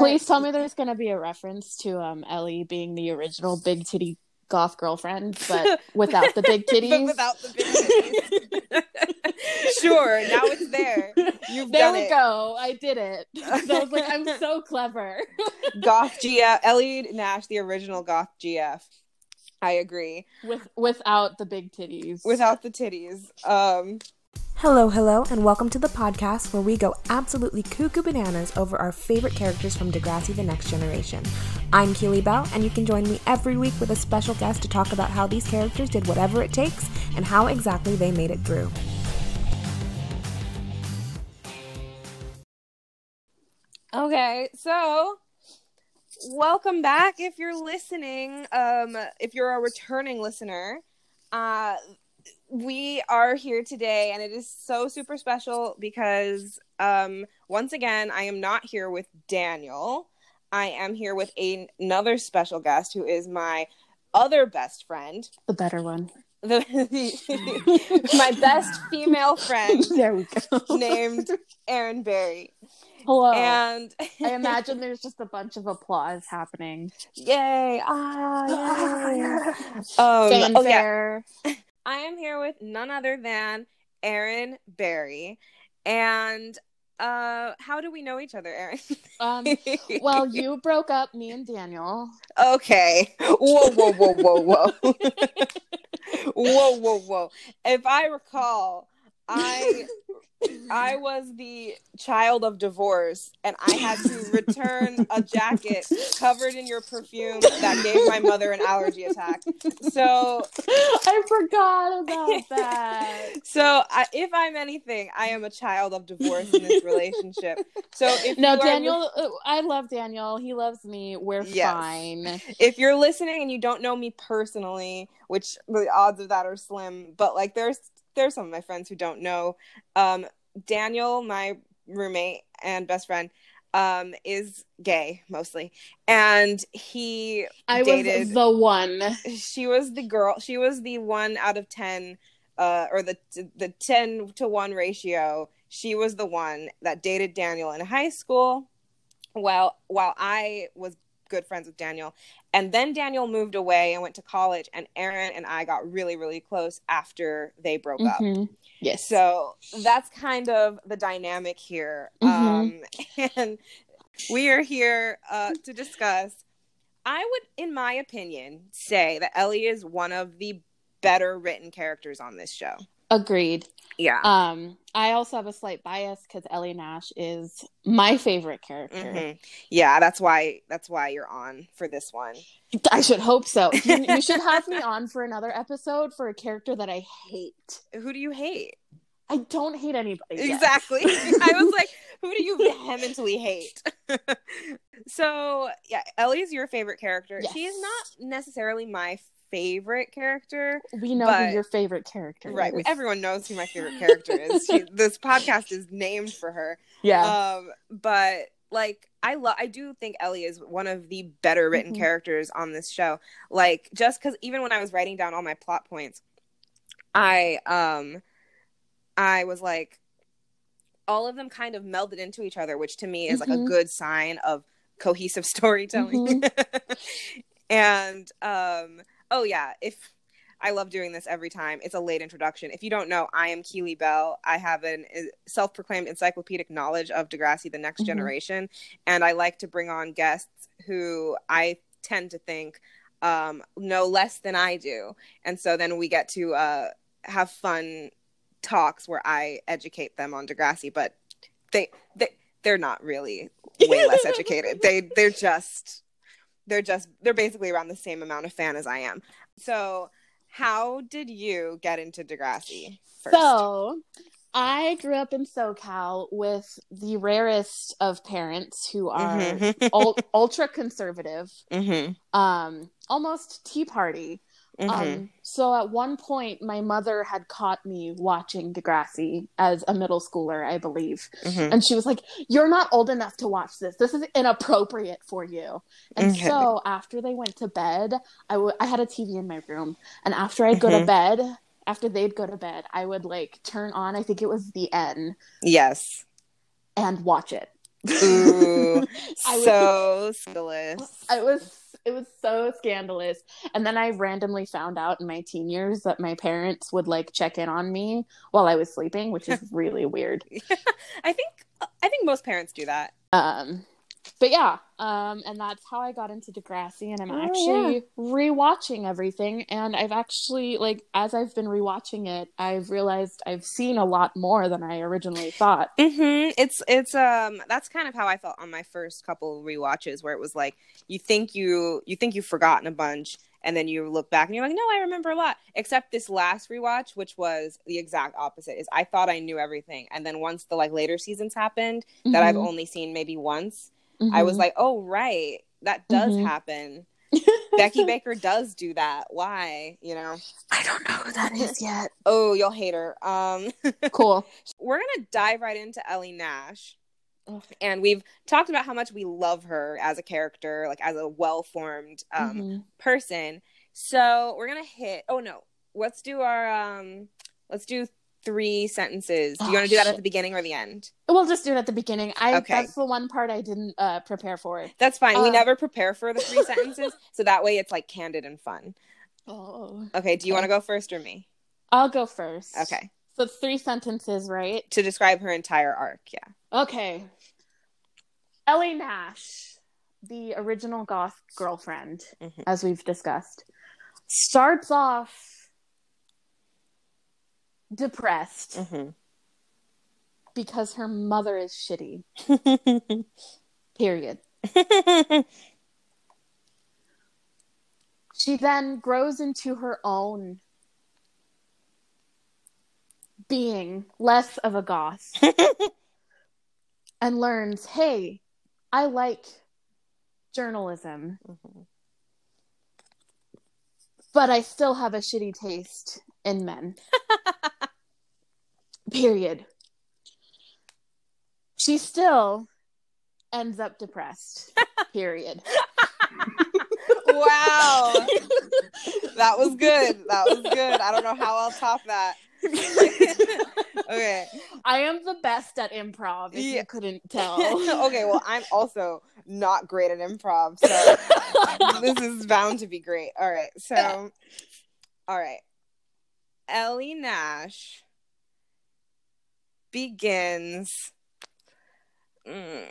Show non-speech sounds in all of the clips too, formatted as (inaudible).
Please tell me there's going to be a reference to um Ellie being the original big titty goth girlfriend, but (laughs) without the big titties. but without the big titties. (laughs) sure, now it's there. You've there we it. go. I did it. (laughs) So I was like, I'm so clever. Goth GF, Ellie Nash, the original Goth GF. I agree. With without the big titties. Without the titties. Um, Hello, hello, and welcome to the podcast where we go absolutely cuckoo bananas over our favorite characters from Degrassi The Next Generation. I'm Keely Bell, and you can join me every week with a special guest to talk about how these characters did whatever it takes and how exactly they made it through. okay, so welcome back if you're listening. Um, if you're a returning listener, uh, we are here today, and it is so super special because um, once again, I am not here with Daniel. I am here with a- another special guest who is my other best friend, the better one. (laughs) the, (laughs) my best female friend (laughs) There we go. named Erin Berry. Hello. And I imagine there's just a bunch of applause happening. yay! Ah, yay. Um, oh yeah. I am here with none other than Erin Barry. And uh, how do we know each other, Erin? Um, (laughs) well, you broke up me and Daniel. okay. Whoa, whoa, whoa, whoa, whoa. (laughs) whoa, whoa, whoa. If I recall, I (laughs) I was the child of divorce and I had to return a jacket covered in your perfume that gave my mother an allergy attack. So I forgot about that. (laughs) so I, if I'm anything, I am a child of divorce in this (laughs) relationship. So if no, Daniel, uh, I love Daniel. He loves me. We're Yes. fine. if you're listening and you don't know me personally, which the odds of that are slim, but like there's there's some of my friends who don't know. Um, Daniel, my roommate and best friend, um, is gay mostly, and he I dated. was the one. she was the girl. She was the one out of ten, uh, or the the ten to one ratio. She was the one that dated Daniel in high school. While while I was good friends with Daniel, and then Daniel moved away and went to college, and Erin and I got really really close after they broke up. Mhm. Yes. So that's kind of the dynamic here. Mhm. Um, (laughs) and we are here uh, to discuss. I would, in my opinion, say that Ellie is one of the better written characters on this show. Agreed. Yeah. Um, I also have a slight bias because Ellie Nash is my favorite character. Mhm. Yeah, that's why that's why you're on for this one. I should hope so. (laughs) You, you should have me on for another episode for a character that I hate. Who do you hate? I don't hate anybody. yet. Exactly. (laughs) I was like, who do you vehemently hate? (laughs) so yeah, Ellie's your favorite character. Yes. She is not necessarily my favorite character. We know But- who your favorite character Right. is. Everyone knows who my favorite character is. She, (laughs) this podcast is named for her. yeah. Um, but like I love I do think Ellie is one of the better written Mhm. characters on this show. Like just cuz even when I was writing down all my plot points, I um I was like all of them kind of melded into each other, which to me is like a Mhm. good sign of cohesive (laughs) storytelling. (laughs) and um oh yeah, if I love doing this every time. It's a late introduction. If you don't know, I am Keely Bell. I have an uh, self-proclaimed encyclopedic knowledge of Degrassi: The Next Mhm. Generation, and I like to bring on guests who I tend to think um, know less than I do, and so then we get to uh, have fun talks where I educate them on Degrassi, but they they they're not really way less educated. They they're just they're just they're basically around the same amount of fan as I am. So how did you get into Degrassi first? So, I grew up in SoCal with the rarest of parents who are Mhm. ul- (laughs) ultra conservative, Mhm. um, almost Tea Party. Mhm. Um, so at one point, my mother had caught me watching Degrassi as a middle schooler, I believe. Mhm. And she was like, You're not old enough to watch this. This is inappropriate for you. And Okay. so after they went to bed, I I had a TV in my room. And after I'd go to Mhm. bed, after they'd go to bed, I would like turn on, I think it was the N, Yes. and watch it. Ooh, (laughs) I was- so scandalous. I was it was so scandalous. And then I randomly found out in my teen years that my parents would like check in on me while I was sleeping, which is (laughs) really weird. (laughs) I think I think most parents do that. Um but yeah, um and that's how I got into Degrassi and I'm Oh, actually rewatching everything and I've actually like as I've been rewatching it, I've realized I've seen a lot more than I originally thought. Mm-hmm. It's it's um that's kind of how I felt on my first couple rewatches, where it was like you think you you think you've forgotten a bunch, and then you look back and you're like, no, I remember a lot. Except this last rewatch, which was the exact opposite. Is I thought I knew everything, and then once the like later seasons happened that I've Mhm. only seen maybe once, I was Mhm. like, oh right, that does Mhm. happen. (laughs) Becky Baker does do that. Why? You know? I don't know who that is yet. (laughs) Oh, you'll hate her. Um, (laughs) Cool. we're gonna dive right into Ellie Nash. And we've talked about how much we love her as a character like as a well-formed um, Mhm. person so we're gonna hit oh no let's do our um let's do three sentences do you Oh, want to do that at the beginning or the end We'll just do it at the beginning. I Okay. that's the one part I didn't uh, prepare for. It. That's fine we Uh. never prepare for the three sentences (laughs) so that way it's like candid and fun Oh. okay do you Okay. want to go first or me I'll go first. okay So three sentences, right? to describe her entire arc yeah Okay. Ellie Nash, the original goth girlfriend, Mhm. as we've discussed, starts off depressed mm-hmm. because her mother is shitty. (laughs) Period. She then grows into her own being, less of a goth, (laughs) and learns hey, I like journalism, but I still have a shitty taste in men. (laughs) Period. She still ends up depressed. (laughs) Period. wow that was good that was good i don't know how i'll top that (laughs) okay I am the best at improv, if Yeah. you couldn't (laughs) tell. okay well i'm also not great at improv so this is bound to be great all right so all right ellie nash begins mm,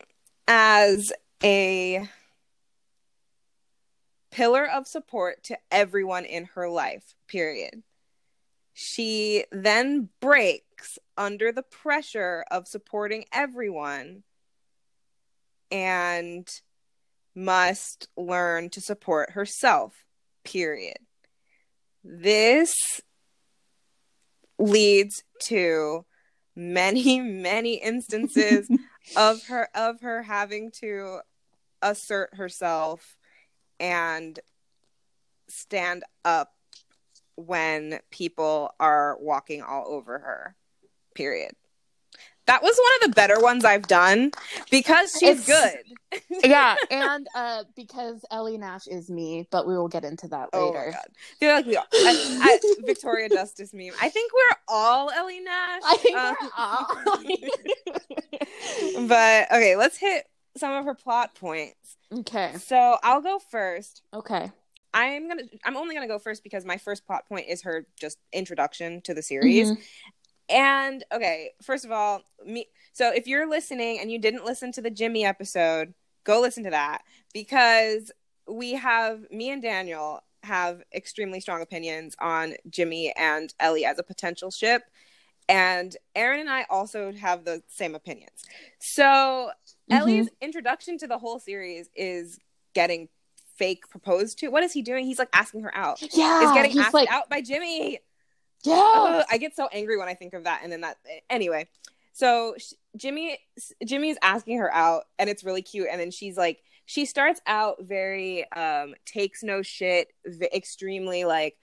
as a pillar of support to everyone in her life period she then breaks under the pressure of supporting everyone and must learn to support herself. Period. This leads to many (laughs) many instances of her of her having to assert herself and stand up when people are walking all over her. Period. That was one of the better ones I've done because she's It's- good. (laughs) yeah, (laughs) and uh, because Ellie Nash is me, but we will get into that Oh later. my god! Feel like we all I, I, Victoria Justice meme. I think we're all Ellie Nash. I think um, we're all- (laughs) but okay, let's hit some of her plot points. okay. So I'll go first. Okay. I'm gonna. I'm only gonna go first because my first plot point is her just introduction to the series. Mhm. And okay, first of all, me. So if you're listening and you didn't listen to the Jimmy episode, go listen to that because we have me and Daniel have extremely strong opinions on Jimmy and Ellie as a potential ship. And Erin and I also have the same opinions. So mm-hmm. Ellie's introduction to the whole series is getting fake proposed to. What is he doing? He's like asking her out. Yeah, Is getting asked like, out by Jimmy. Yeah. Ugh, I get so angry when I think of that. And then that, anyway. So Jimmy, Jimmy's asking her out, and it's really cute. And then she's like, she starts out very um takes no shit, v- extremely like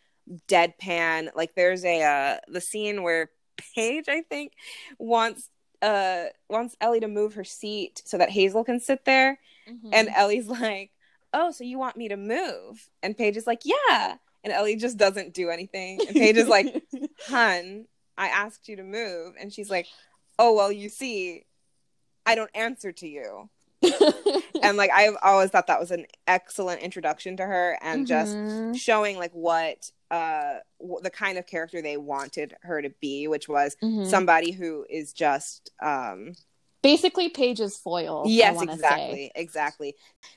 deadpan. Like there's a uh the scene where Paige, I think, wants uh wants Ellie to move her seat so that Hazel can sit there. Mhm. And Ellie's (laughs) like, "Oh, so you want me to move?" And Paige is like, "Yeah." And Ellie just doesn't do anything. And Paige is like, (laughs) "Hun, I asked you to move." And she's like, "Oh, well, you see, I don't answer to you. (laughs) and like I've always thought that was an excellent introduction to her and Mhm. just showing like what uh w- the kind of character they wanted her to be, which was Mhm. somebody who is just um basically Paige's foil. Yes exactly exactly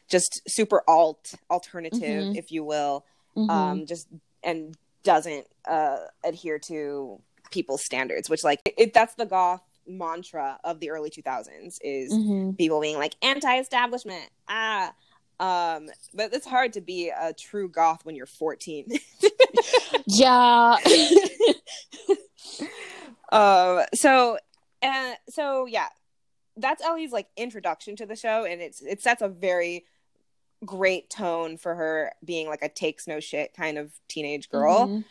just super alt alternative Mhm. if you will Mhm. um just and doesn't uh adhere to people's standards which like it, that's the goth mantra of the early 2000s is Mhm. people being like anti-establishment ah um but it's hard to be a true goth when you're 14 (laughs) Yeah. um (laughs) so and so yeah that's ellie's like introduction to the show and it's it sets a very great tone for her being like a takes no shit kind of teenage girl Mhm.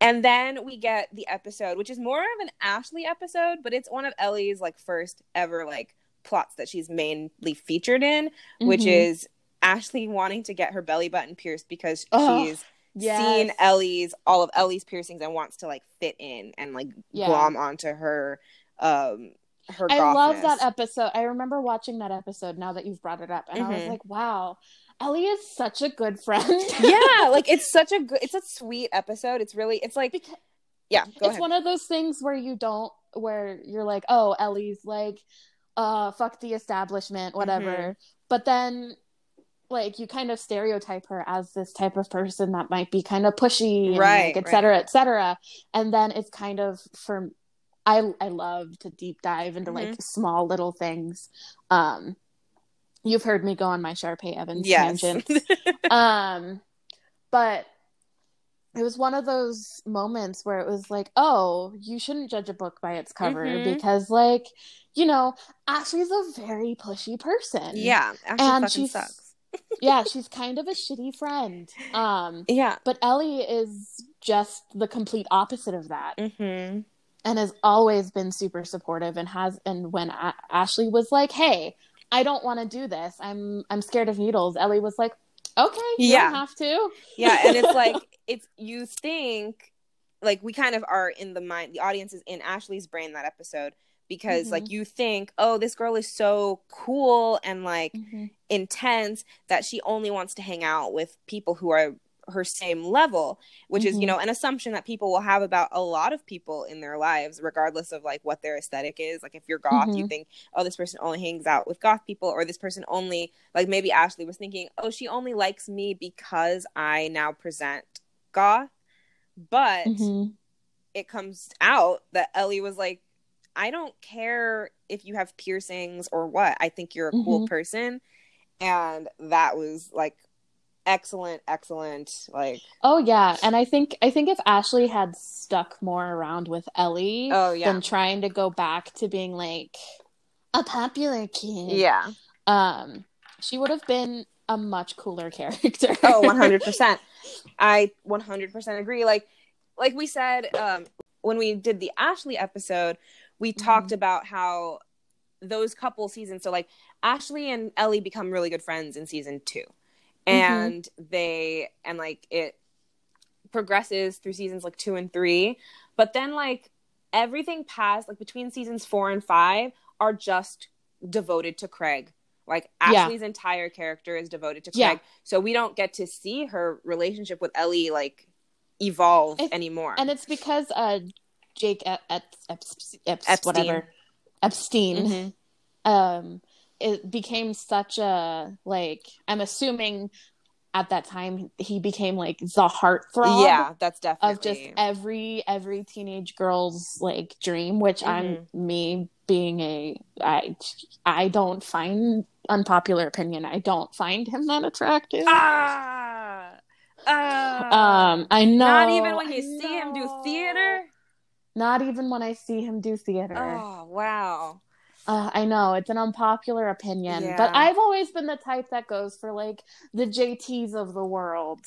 and then we get the episode which is more of an ashley episode but it's one of ellie's like first ever like plots that she's mainly featured in which Mhm. is ashley wanting to get her belly button pierced because Oh, she's Yes. seen ellie's all of ellie's piercings and wants to like fit in and like Yeah. glom onto her um her I love that episode. I remember watching that episode now that you've brought it up, and I was Mhm. like, "Wow, Ellie is such a good friend." (laughs) yeah like it's such a good it's a sweet episode it's really it's like Because- yeah go it's ahead one of those things where you don't, where you're like, "Oh, Ellie's like, uh, fuck the establishment, whatever," Mm-hmm. but then. Like you kind of stereotype her as this type of person that might be kind of pushy, and, Right, like, et cetera, et cetera. And then it's kind of for I I love to deep dive into like small little things. Um, you've heard me go on my Sharpay Evans yes tangent. (laughs) um, but it was one of those moments where it was like, oh, you shouldn't judge a book by its cover Mhm. because, like, you know, Ashley's a very pushy person. yeah actually And fucking she's- sucks (laughs) yeah, (laughs) she's kind of a shitty friend. Um, yeah but Ellie is just the complete opposite of that mm-hmm. and has always been super supportive and has and when a- Ashley was like, "Hey, I don't want to do this. I'm I'm scared of needles." Ellie was like, "Okay, you Yeah. don't have to." yeah and it's (laughs) like it's you think like we kind of are in the mind the audience is in ashley's brain that episode because Mhm. like you think oh this girl is so cool and like Mm-hmm. intense that she only wants to hang out with people who are her same level which is you Mhm. know an assumption that people will have about a lot of people in their lives regardless of like what their aesthetic is like if you're goth you Mhm. think oh this person only hangs out with goth people or this person only like maybe ashley was thinking oh she only likes me because i now present goth but Mhm. it comes out that ellie was like i don't care if you have piercings or what i think you're a cool Mhm. person and that was like excellent excellent like Oh yeah, and I think I think if Ashley had stuck more around with Ellie oh yeah. than trying to go back to being like a popular kid, yeah. um, she would have been a much cooler (laughs) character. oh 100% i 100% agree. Like like we said um when we did the ashley episode we talked about how those couple seasons so like ashley and ellie become really good friends in season 2 and they and like it progresses through seasons like 2 and 3 but then like everything past like between seasons 4 and 5 are just devoted to craig like Yeah. ashley's entire character is devoted to craig Yeah. so we don't get to see her relationship with ellie like evolve anymore and it's because uh Jake Ep- Ep- Ep- Epstein. whatever Epstein Mhm. um it became such a like I'm assuming at that time he became like the heartthrob yeah that's definitely of just every every teenage girl's like dream which I'm Mm-hmm. me being a I I don't find unpopular opinion. I don't find him that attractive. Ah, ah. um I know not even when you I see him do theater? Not even when I see him do theater. Oh wow Uh, I know it's an unpopular opinion, Yeah. but I've always been the type that goes for like the JTs of the world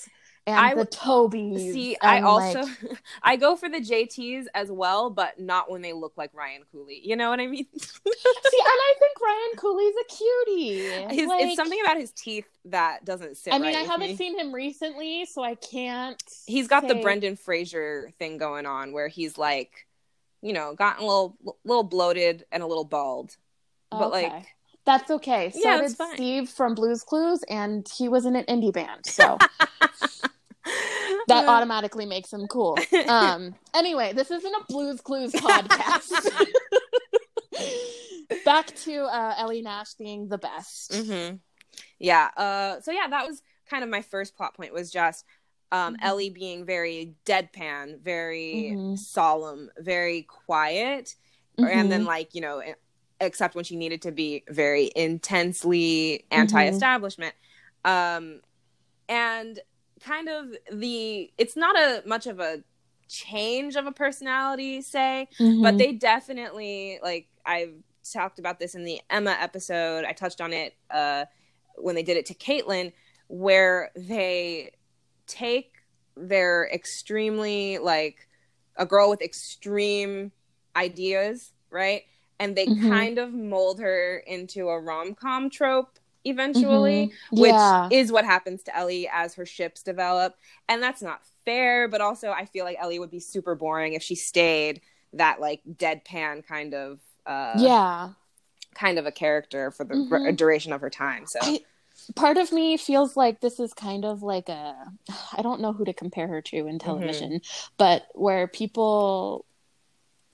and I the Tobys. See, I also like- (laughs) I go for the JTs as well, but not when they look like Ryan Cooley. You know what I mean? (laughs) see, and I think Ryan Cooley's a cutie. His, Like, it's something about his teeth that doesn't sit. I mean, right I haven't me. seen him recently, so I can't. He's got the Brendan Fraser thing going on, where he's like, you know, gotten a little little bloated and a little bald. but like That's okay. So Yeah, did it's fine. Steve from Blues Clues, and he was in an indie band, so (laughs) that automatically makes him cool. Um. Anyway, this isn't a Blues Clues (laughs) podcast. (laughs) Back to uh, Ellie Nash being the best. Mhm. Yeah. Uh. So yeah, that was kind of my first plot point. Was just um, Mhm. Ellie being very deadpan, very Mhm. solemn, very quiet, and then Mhm. like you know, except when she needed to be very intensely anti-establishment. Um, and kind of the it's not a much of a change of a personality, say, but Mhm. they definitely like I've talked about this in the Emma episode. I touched on it uh, when they did it to Caitlin, where they take their extremely like a girl with extreme ideas, right? And they Mhm. kind of mold her into a rom com trope eventually, Mhm. which yeah. is what happens to Ellie as her ships develop. And that's not fair, but also I feel like Ellie would be super boring if she stayed that like deadpan kind of uh yeah. kind of a character for the Mhm. r- duration of her time. So I- part of me feels like this is kind of like a I don't know who to compare her to in television, but where people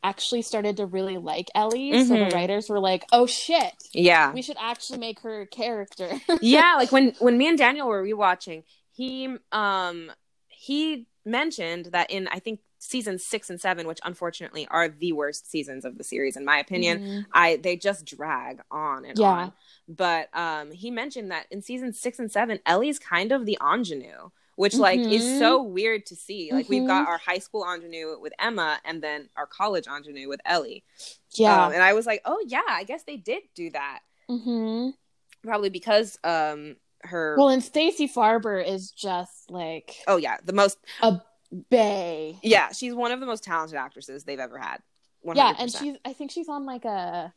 actually started to really like Ellie, so the Mhm. writers were like, "Oh shit, yeah. we should actually make her a character." (laughs) yeah, like when when me and Daniel were rewatching, he um he mentioned that in I think seasons 6 and 7, which unfortunately are the worst seasons of the series in my opinion, Mhm. I they just drag on and Yeah. on. But um he mentioned that in season 6 and 7 Ellie's kind of the ingenue, which like is Mhm. so weird to see. Like we've got Mhm. our high school ingenue with Emma and then our college ingenue with Ellie. Yeah. Um, and I was like, "Oh yeah, I guess they did do that." Probably because um her Well, and Stacey Farber is just like Oh yeah, the most a bay. yeah, she's one of the most talented actresses they've ever had. 100%. Yeah, and she's I think she's on like a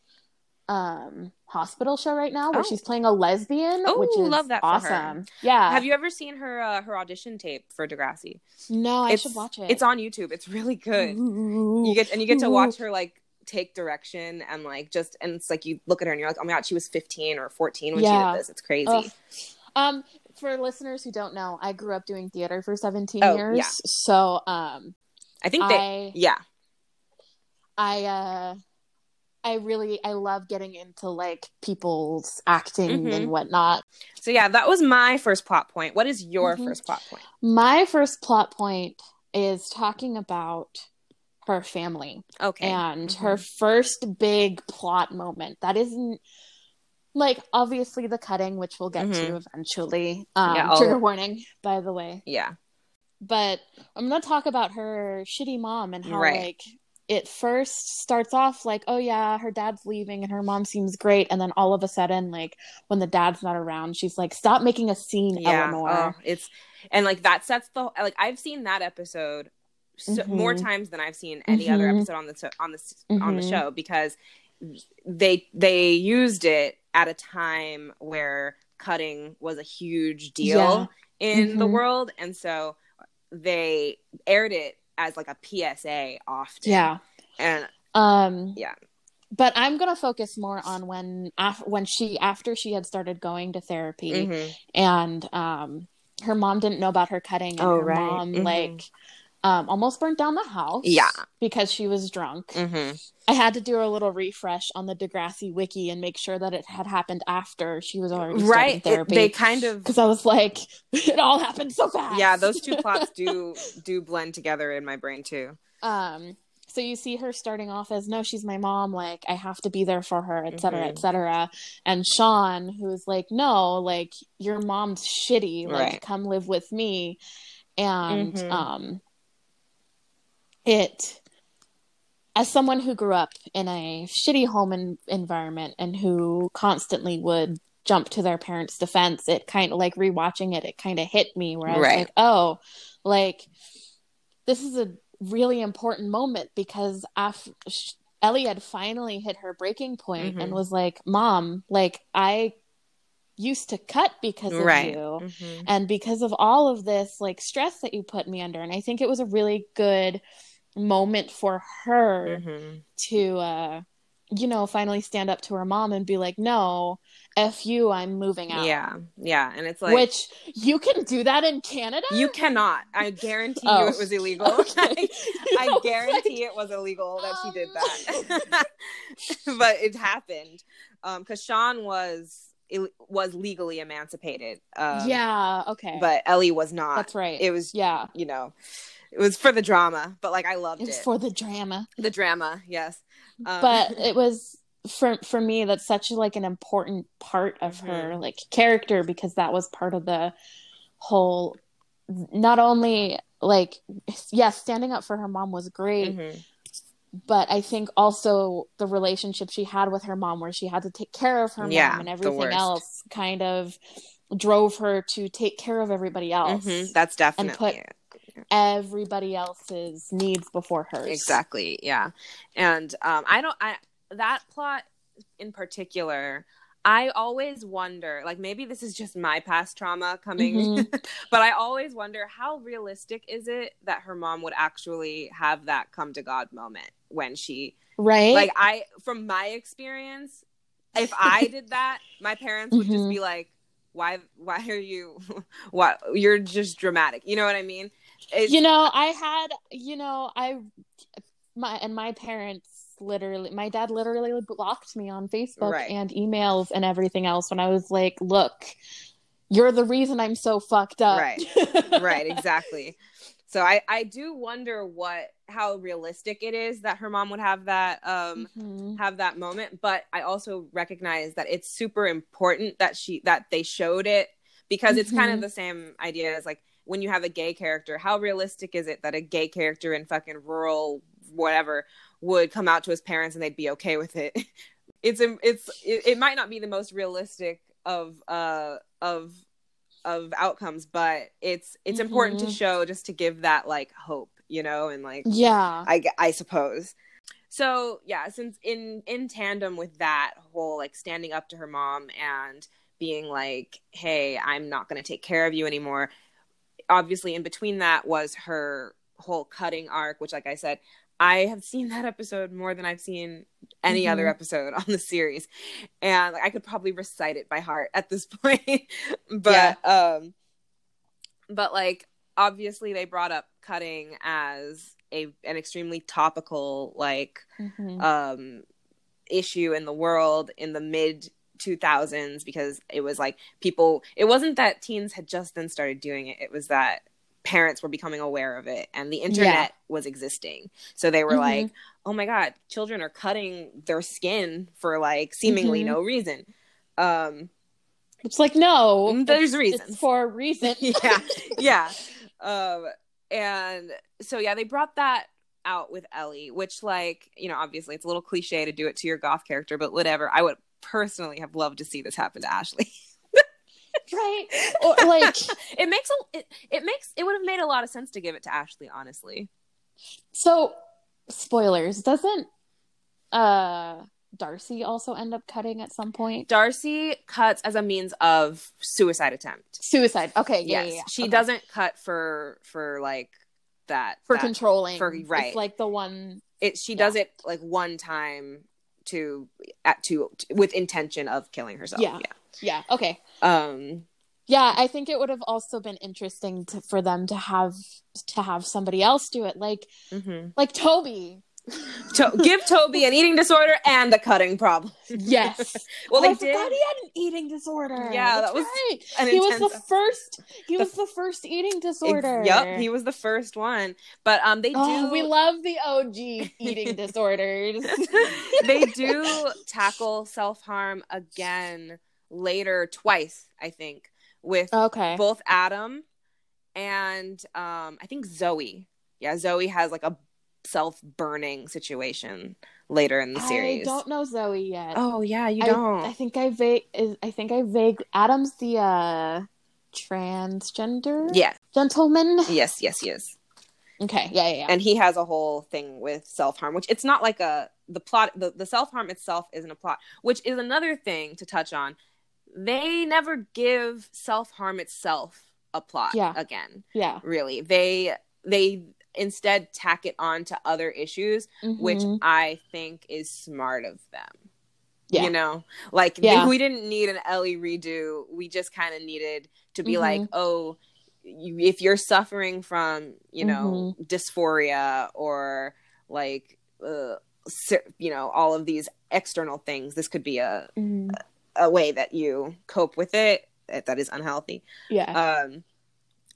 um hospital show right now where Oh. she's playing a lesbian, Oh, which is love that her. awesome. Yeah. Have you ever seen her uh, her audition tape for Degrassi? No, I it's, should watch it. It's on YouTube. It's really good. Ooh. You get and you get to watch her like take direction and like just and it's like you look at her and you're like, oh my god, she was 15 or 14 when she did this. It's crazy. Ugh. Um, for listeners who don't know, I grew up doing theater for 17 Oh, years. yeah. So, um, I think they I yeah. I uh I really I love getting into like people's acting Mhm. and whatnot. So yeah, that was my first plot point. What is your Mhm. first plot point? My first plot point is talking about her family Okay. and Mhm. her first big plot moment. That isn't like obviously the cutting, which we'll get Mhm. to eventually. Um, Yeah, trigger warning, by the way. Yeah. but I'm gonna talk about her shitty mom and how Right. like it first starts off like, oh yeah, her dad's leaving and her mom seems great, and then all of a sudden, like when the dad's not around, she's like, stop making a scene, Yeah. Eleanor. Oh, it's and like that sets the like I've seen that episode so, Mhm. more times than I've seen any other Mhm. episode on the on the s- on the Mhm. show because they they used it at a time where cutting was a huge deal Yeah. in the Mhm. world and so they aired it as like a PSA often. Yeah. And Um. Yeah. But I'm gonna focus more on when af- when she after she had started going to therapy mhm. and um her mom didn't know about her cutting and Oh, her right. mom Mhm. like um almost burnt down the house Yeah. because she was drunk Mhm. I had to do a little refresh on the Degrassi wiki and make sure that it had happened after she was already Right. It- therapy. they kind of because I was like, (laughs) it all happened so fast. yeah, those two (laughs) plots do do blend together in my brain too. um, so you see her starting off as, no, she's my mom. Like I have to be there for her, etc., cetera, Mhm. et cetera. And Sean, who is like, no, like your mom's shitty. Like Right. come live with me. And Mhm. um, it as someone who grew up in a shitty home en- environment and who constantly would jump to their parents' defense, it kind of like rewatching it, it kind of hit me where I was Right. like, oh, like this is a really important moment because after Ellie had finally hit her breaking point Mhm. and was like, Mom, like I used to cut because of Right. you Mhm. and because of all of this like stress that you put me under and i think it was a really good moment for her Mhm. to uh you know, finally stand up to her mom and be like, "No, f you, I'm moving out." Yeah, yeah, and it's like Which you can do that in Canada. you cannot. I guarantee Oh. you it was illegal. (laughs) Okay. (laughs) I was guarantee like, it was illegal that she did um. that, (laughs) but it happened um because Sean was it was legally emancipated. Um, yeah. Okay. but Ellie was not. that's right. It was, yeah. you know, it was for the drama, but like I loved It it. was for the drama. the drama, yes. Um, but (laughs) it was for for me that's such like an important part of Mm-hmm. her like character because that was part of the whole not only like yes standing up for her mom was great mhm. but i think also the relationship she had with her mom where she had to take care of her Yeah, mom and everything else kind of drove her to take care of everybody else Mhm. that's definitely put- it. Everybody else's needs before hers. Exactly yeah. And um i don't i that plot in particular i always wonder like maybe this is just my past trauma coming Mhm. (laughs) but i always wonder how realistic is it that her mom would actually have that come to god moment when she right? like i from my experience if i (laughs) did that my parents would just Mhm. be like why why are you (laughs) what you're just dramatic. You know what i mean It's- you know i had you know i my and my parents literally my dad literally blocked me on facebook Right. and emails and everything else when i was like look you're the reason i'm so fucked up Right. right exactly so i i do wonder what how realistic it is that her mom would have that um Mhm. have that moment but i also recognize that it's super important that she that they showed it because it's kind of Mhm. the same idea as like when you have a gay character how realistic is it that a gay character in fucking rural whatever would come out to his parents and they'd be okay with it (laughs) it's it's it, it might not be the most realistic of uh of of outcomes but it's it's important to Mhm. show just to give that like hope you know and like yeah I, I suppose. So yeah, since in in tandem with that whole like standing up to her mom and being like, "Hey, I'm not going to take care of you anymore." Obviously, in between that was her whole cutting arc, which, like I said, I have seen that episode more than I've seen any Mhm. other episode on the series, and like, I could probably recite it by heart at this (laughs) point. but um, but like obviously they brought up cutting as a an extremely topical like Mhm. um issue in the world in the mid 2000s because it was like people it wasn't that teens had just then started doing it. It was that parents were becoming aware of it and the internet was existing. So they were Mhm. like oh my god children are cutting their skin for like seemingly Mhm. no reason. Um it's like no there's reasons. for a reason. (laughs) Yeah (laughs) yeah. Um and so yeah they brought that out with ellie which like you know obviously it's a little cliche to do it to your goth character but whatever. I would personally have loved to see this happen to ashley (laughs) right or like (laughs) it makes a it, it makes it would have made a lot of sense to give it to ashley honestly so spoilers doesn't uh darcy also end up cutting at some point darcy cuts as a means of suicide attempt suicide okay yeah, yes yeah, yeah. she Okay. doesn't cut for for like that for that- controlling for- right. it's like the one it she Yeah. does it like one time to at to, with intention of killing herself Yeah. yeah yeah. okay um yeah i think it would have also been interesting to, for them to have to have somebody else do it like mhm. like toby to- give toby an eating disorder and a cutting problem. Yes. (laughs) Well Oh, they I did. forgot he had an eating disorder. Yeah, That's that was right. he was the first he The- was the first eating Ex- disorder. yep he was the first one. But um they oh do we love the og eating (laughs) disorders. (laughs) They do tackle self-harm again later twice i think with okay. both adam and um i think zoe. Yeah zoe has like a self-burning situation later in the series I don't know Zoe yet. oh yeah you I, don't I think I vague. is- I think I vague. Adam's the uh transgender yeah gentleman. yes yes yes Okay. Yeah. Yeah. yeah. and he has a whole thing with self-harm which it's not like a the plot the, the self-harm itself isn't a plot which is another thing to touch on they never give self-harm itself a plot Yeah. again yeah. really they they instead tack it on to other issues, which Mhm. I think is smart of them. Yeah. You know, like Yeah. we didn't need an Ellie redo. We just kind of needed to be like, Mhm. oh, you, if you're suffering from, you know, Mm-hmm. dysphoria or like, uh, you know, all of these external things, this could be a, Mhm. a way that you cope with it that that is unhealthy. yeah Um,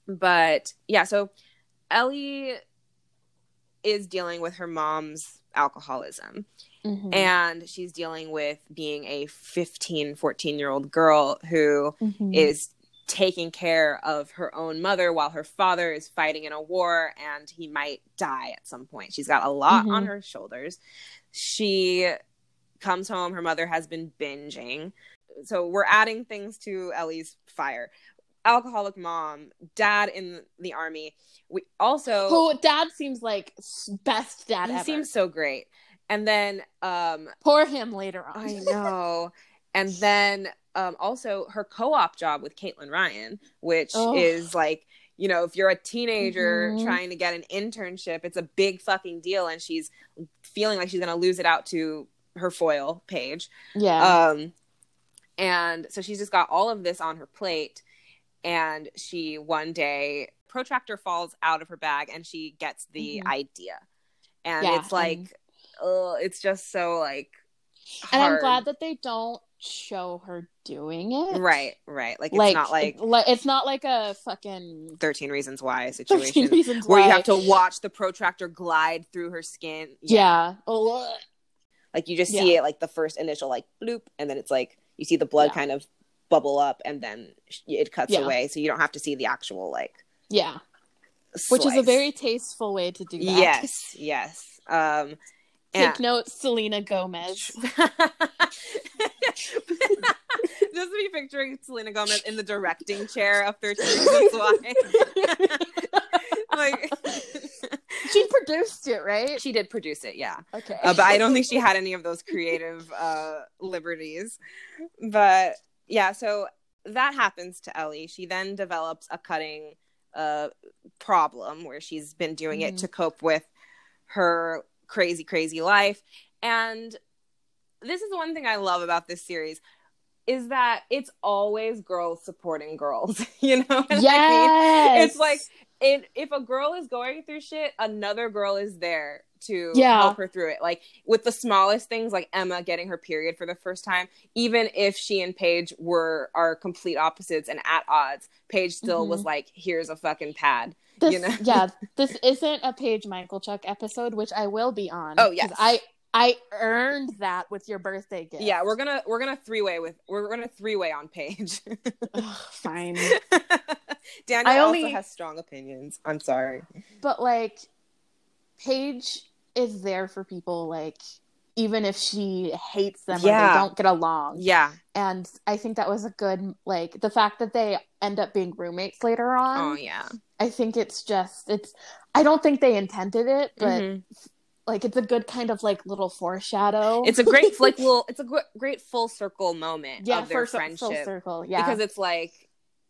but yeah, so Ellie is dealing with her mom's alcoholism Mhm. and she's dealing with being a 15 14 year old girl who Mhm. is taking care of her own mother while her father is fighting in a war and he might die at some point she's got a lot on Mhm. her shoulders she comes home her mother has been binging so we're adding things to ellie's fire alcoholic mom dad in the army we also who dad seems like best dad ever. he ever. seems so great and then um Pour him later on. I (laughs) know. and then um, also her co-op job with Caitlin Ryan, which Oh. is like, you know, if you're a teenager Mhm. trying to get an internship, it's a big fucking deal, and she's feeling like she's gonna lose it out to her foil Paige. yeah. Um, and so she's just got all of this on her plate, and she one day protractor falls out of her bag, and she gets the Mhm. idea, and Yeah, it's like, and- oh, it's just so like. and I'm glad that they don't show her doing it. Right, right. Like it's not like it- it's not like a fucking 13 Reasons Why (laughs) 13 situation reasons where why. you have to watch the protractor glide through her skin. Yeah. Ugh. Like you just see Yeah. it like the first initial like bloop and then it's like you see the blood Yeah. kind of bubble up and then it cuts Yeah. away so you don't have to see the actual like yeah. Which is a very tasteful way to do that. Yes, yes. Um Take note, Selena Gomez. (laughs) (laughs) Just be picturing Selena Gomez in the directing chair of 13 Reasons Why. like She produced it, right? she did produce it, yeah. Okay. uh, but I don't think she had any of those creative uh, liberties. But yeah, so that happens to Ellie. She then develops a cutting uh, problem where she's been doing it Mhm. to cope with her crazy, crazy life. And this is the one thing I love about this series is that it's always girls supporting girls. (laughs) you know what I mean? yes. It's like it, if a girl is going through shit, another girl is there to Yeah. help her through it. Like with the smallest things, like Emma getting her period for the first time, even if she and Paige were are complete opposites and at odds, Paige still Mhm. was like, "Here's a fucking pad." this, you know? yeah, (laughs) this isn't a Paige Michalchuk episode, which I will be on. Oh yes. I I earned that with your birthday gift. Yeah, we're gonna we're gonna three way with we're gonna three way on Paige. (laughs) Fine. (laughs) Daniel I also has strong opinions. I'm sorry. But like Paige is there for people like even if she hates them or they don't get along. Yeah. And I think that was a good like the fact that they end up being roommates later on. Oh yeah. I think it's just it's I don't think they intended it, but Mhm. like it's a good kind of like little foreshadow. It's a great like (laughs) little. It's a great full circle moment yeah, of their friendship. full circle. Yeah. because it's like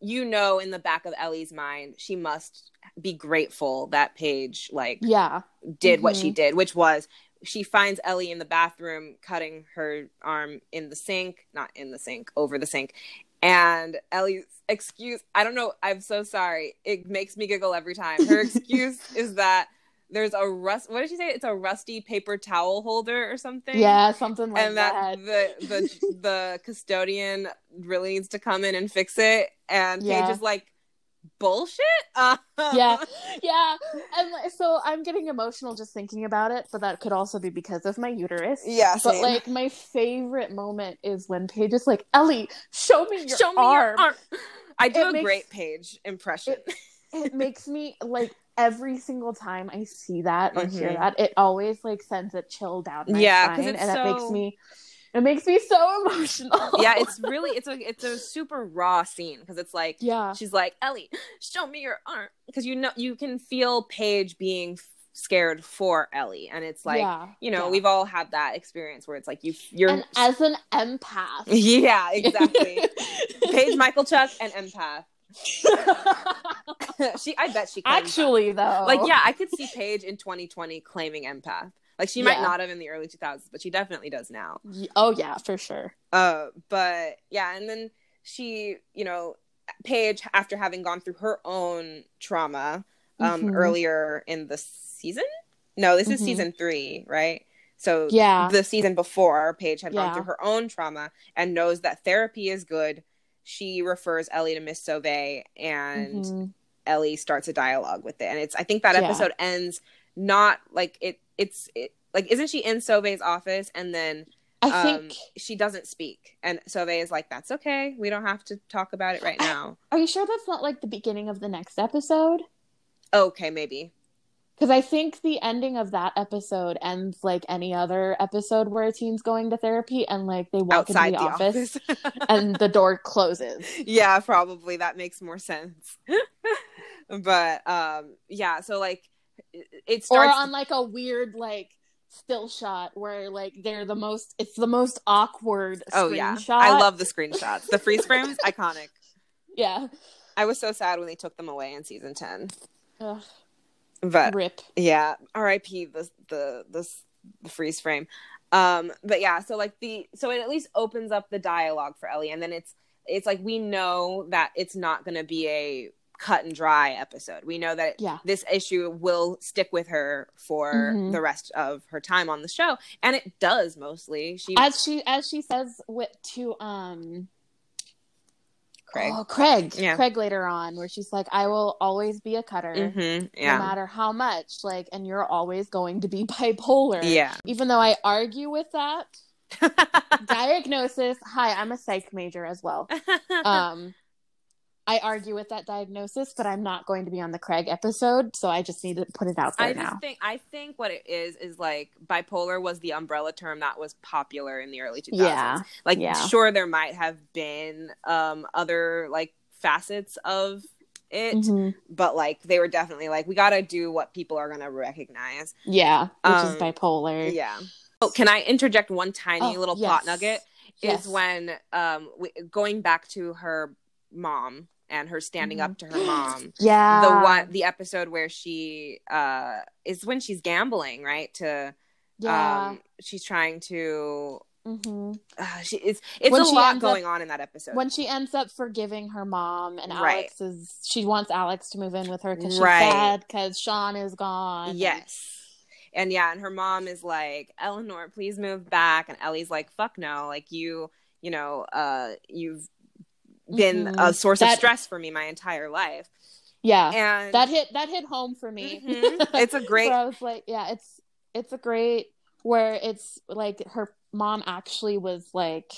you know in the back of Ellie's mind she must be grateful that Paige like yeah. did what she Mhm. did which was she finds Ellie in the bathroom cutting her arm in the sink not in the sink over the sink. And Ellie's excuse I don't know I'm so sorry. It makes me giggle every time. Her excuse (laughs) is that there's a rust what did she say? It's a rusty paper towel holder or something? Yeah, something like and that, the the the custodian really needs to come in and fix it. And Yeah. Paige is like bullshit? (laughs) Uh, yeah yeah. And so i'm getting emotional just thinking about it but that could also be because of my uterus. Yeah but like my favorite moment is when paige is like ellie show me your show me arm your arm. i do It a makes- great Paige impression. it makes me like every single time i see that or hear Mhm. that it always like sends a chill down my Yeah, spine and it makes me it makes me so (laughs) emotional yeah it's really it's a it's a super raw scene because it's like yeah she's like ellie show me your arm because you know you can feel paige being scared for ellie and it's like yeah you know yeah. we've all had that experience where it's like you you're and as an empath (laughs) yeah (laughs) exactly Paige Michalchuk and empath she, I bet she actually that. though. Like, yeah, I could see Paige in 2020 claiming empath. Like, she might not have in the early 2000s, but she definitely does now. Oh yeah, for sure. Uh, but yeah, and then she, you know, Paige, after having gone through her own trauma, um, mm-hmm. earlier in the season. No, this is mm-hmm. season three, right? So yeah, the season before, Paige had yeah. gone through her own trauma and knows that therapy is good. She refers Ellie to Miss Sauvé, and mm-hmm. Ellie starts a dialogue with it. And it's I think that episode yeah. ends not like it. It's it, like isn't she in Sauvé's office and then I um, think she doesn't speak, and Sauvé is like, "That's okay. We don't have to talk about it right now." Are you sure that's not like the beginning of the next episode? Okay, maybe because I think the ending of that episode ends like any other episode where a teen's going to therapy and like they walk Outside into the, the office, office. (laughs) and the door closes. Yeah, probably that makes more sense. (laughs) but um yeah, so like it starts or on like a weird like still shot where like they're the most it's the most awkward oh yeah i love the screenshots the freeze frames iconic (laughs) yeah i was so sad when they took them away in season 10 Ugh. But rip. Yeah. R.I.P. the the the the freeze frame. Um, but yeah, so like the so it at least opens up the dialogue for Ellie, and then it's it's like we know that it's not going to be a cut and dry episode. We know that yeah. this issue will stick with her for mm-hmm. the rest of her time on the show, and it does mostly. She as she as she says with to um Craig. Oh, Craig. Yeah. Craig later on, where she's like, I will always be a cutter, mm-hmm. yeah. no matter how much. Like, and you're always going to be (laughs) bipolar. Yeah. Even though I argue with that (laughs) diagnosis. Hi, I'm a psych major as well. (laughs) Um, I argue with that diagnosis, but I'm not going to be on the Craig episode, so I just need to put it out there I now. Think, I think what it is is like bipolar was the umbrella term that was popular in the early 2000s. Yeah. Like, yeah. sure, there might have been um, other like facets of it, mm-hmm. but like they were definitely like, we got to do what people are going to recognize. Yeah, which um, is bipolar. Yeah. Oh, can I interject one tiny oh, little yes. plot nugget? Yes. Is when um, we, going back to her mom and her standing up to her mm-hmm. mom. (gasps) Yeah. The one the episode where she uh is when she's gambling, right? To yeah. um she's trying to Mm-hmm. Uh, she, it's it's when a lot going up, on in that episode. When she ends up forgiving her mom, and right. Alex is she wants Alex to move in with her because she's right. sad because Sean is gone. Yes, and, and yeah, and her mom is like, Eleanor, please move back, and Ellie's like, fuck no, like you, you know, uh, you've been mm-hmm. a source that, of stress for me my entire life. Yeah, and that hit that hit home for me. Mm-hmm. It's a (laughs) great. I was like, yeah, it's it's a great where it's like her mom actually was like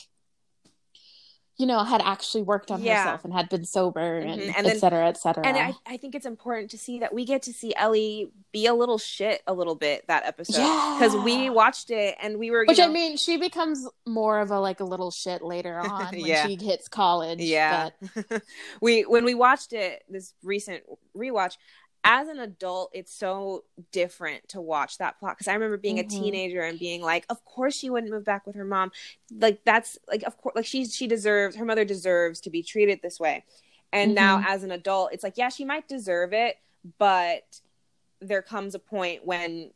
you know, had actually worked on yeah. herself and had been sober and, mm-hmm. and then, cetera, et cetera. And I, I think it's important to see that we get to see Ellie be a little shit a little bit that episode. Because yeah. we watched it and we were. Which know... I mean, she becomes more of a like a little shit later (laughs) on when yeah. she hits college. Yeah. But... (laughs) we, when we watched it, this recent rewatch, as an adult, it's so different to watch that plot because I remember being mm-hmm. a teenager and being like, "Of course she wouldn't move back with her mom." Like that's like, of course, like she she deserves her mother deserves to be treated this way. And mm-hmm. now, as an adult, it's like, yeah, she might deserve it, but there comes a point when